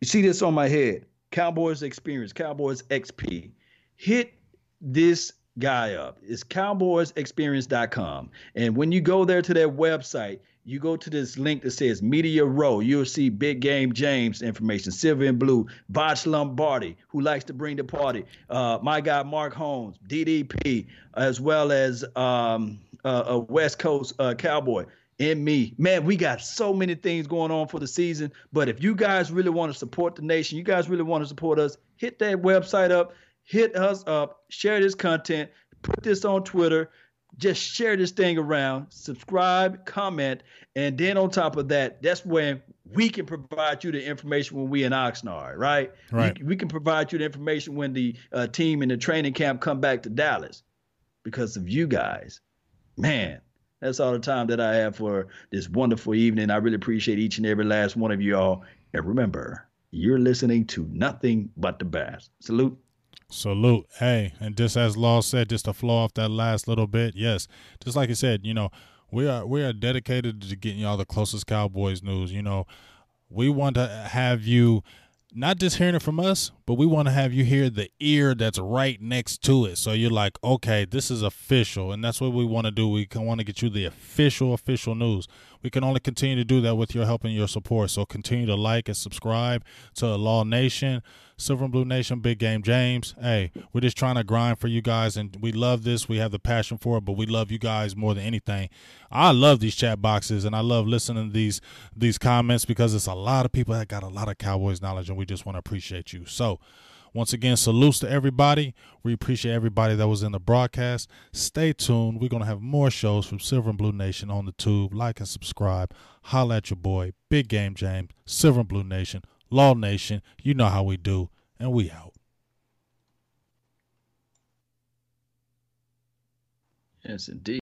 You see this on my head Cowboys Experience, Cowboys XP. Hit this guy up. It's cowboysexperience.com. And when you go there to their website, you go to this link that says Media Row. You'll see Big Game James information, Silver and Blue, Botch Lombardi, who likes to bring the party, uh, my guy Mark Holmes, DDP, as well as um, uh, a West Coast uh, Cowboy. And me, man, we got so many things going on for the season. But if you guys really want to support the nation, you guys really want to support us, hit that website up, hit us up, share this content, put this on Twitter, just share this thing around, subscribe, comment, and then on top of that, that's when we can provide you the information when we in Oxnard, right? Right. We, we can provide you the information when the uh, team in the training camp come back to Dallas because of you guys. Man, that's all the time that I have for this wonderful evening. I really appreciate each and every last one of you all. And remember, you're listening to nothing but the best. Salute. Salute. Hey, and just as Law said, just to flow off that last little bit, yes, just like you said, you know, we are we are dedicated to getting y'all the closest Cowboys news. You know, we want to have you not just hearing it from us, but we want to have you hear the ear that's right next to it. So you're like, okay, this is official, and that's what we want to do. We want to get you the official, official news we can only continue to do that with your help and your support. So continue to like and subscribe to Law Nation, Silver and Blue Nation, Big Game James. Hey, we're just trying to grind for you guys, and we love this. We have the passion for it, but we love you guys more than anything. I love these chat boxes, and I love listening to these these comments because it's a lot of people that got a lot of Cowboys knowledge, and we just want to appreciate you. So. Once again, salutes to everybody. We appreciate everybody that was in the broadcast. Stay tuned. We're going to have more shows from Silver and Blue Nation on the tube. Like and subscribe. Holla at your boy, Big Game James, Silver and Blue Nation, Law Nation. You know how we do. And we out. Yes, indeed.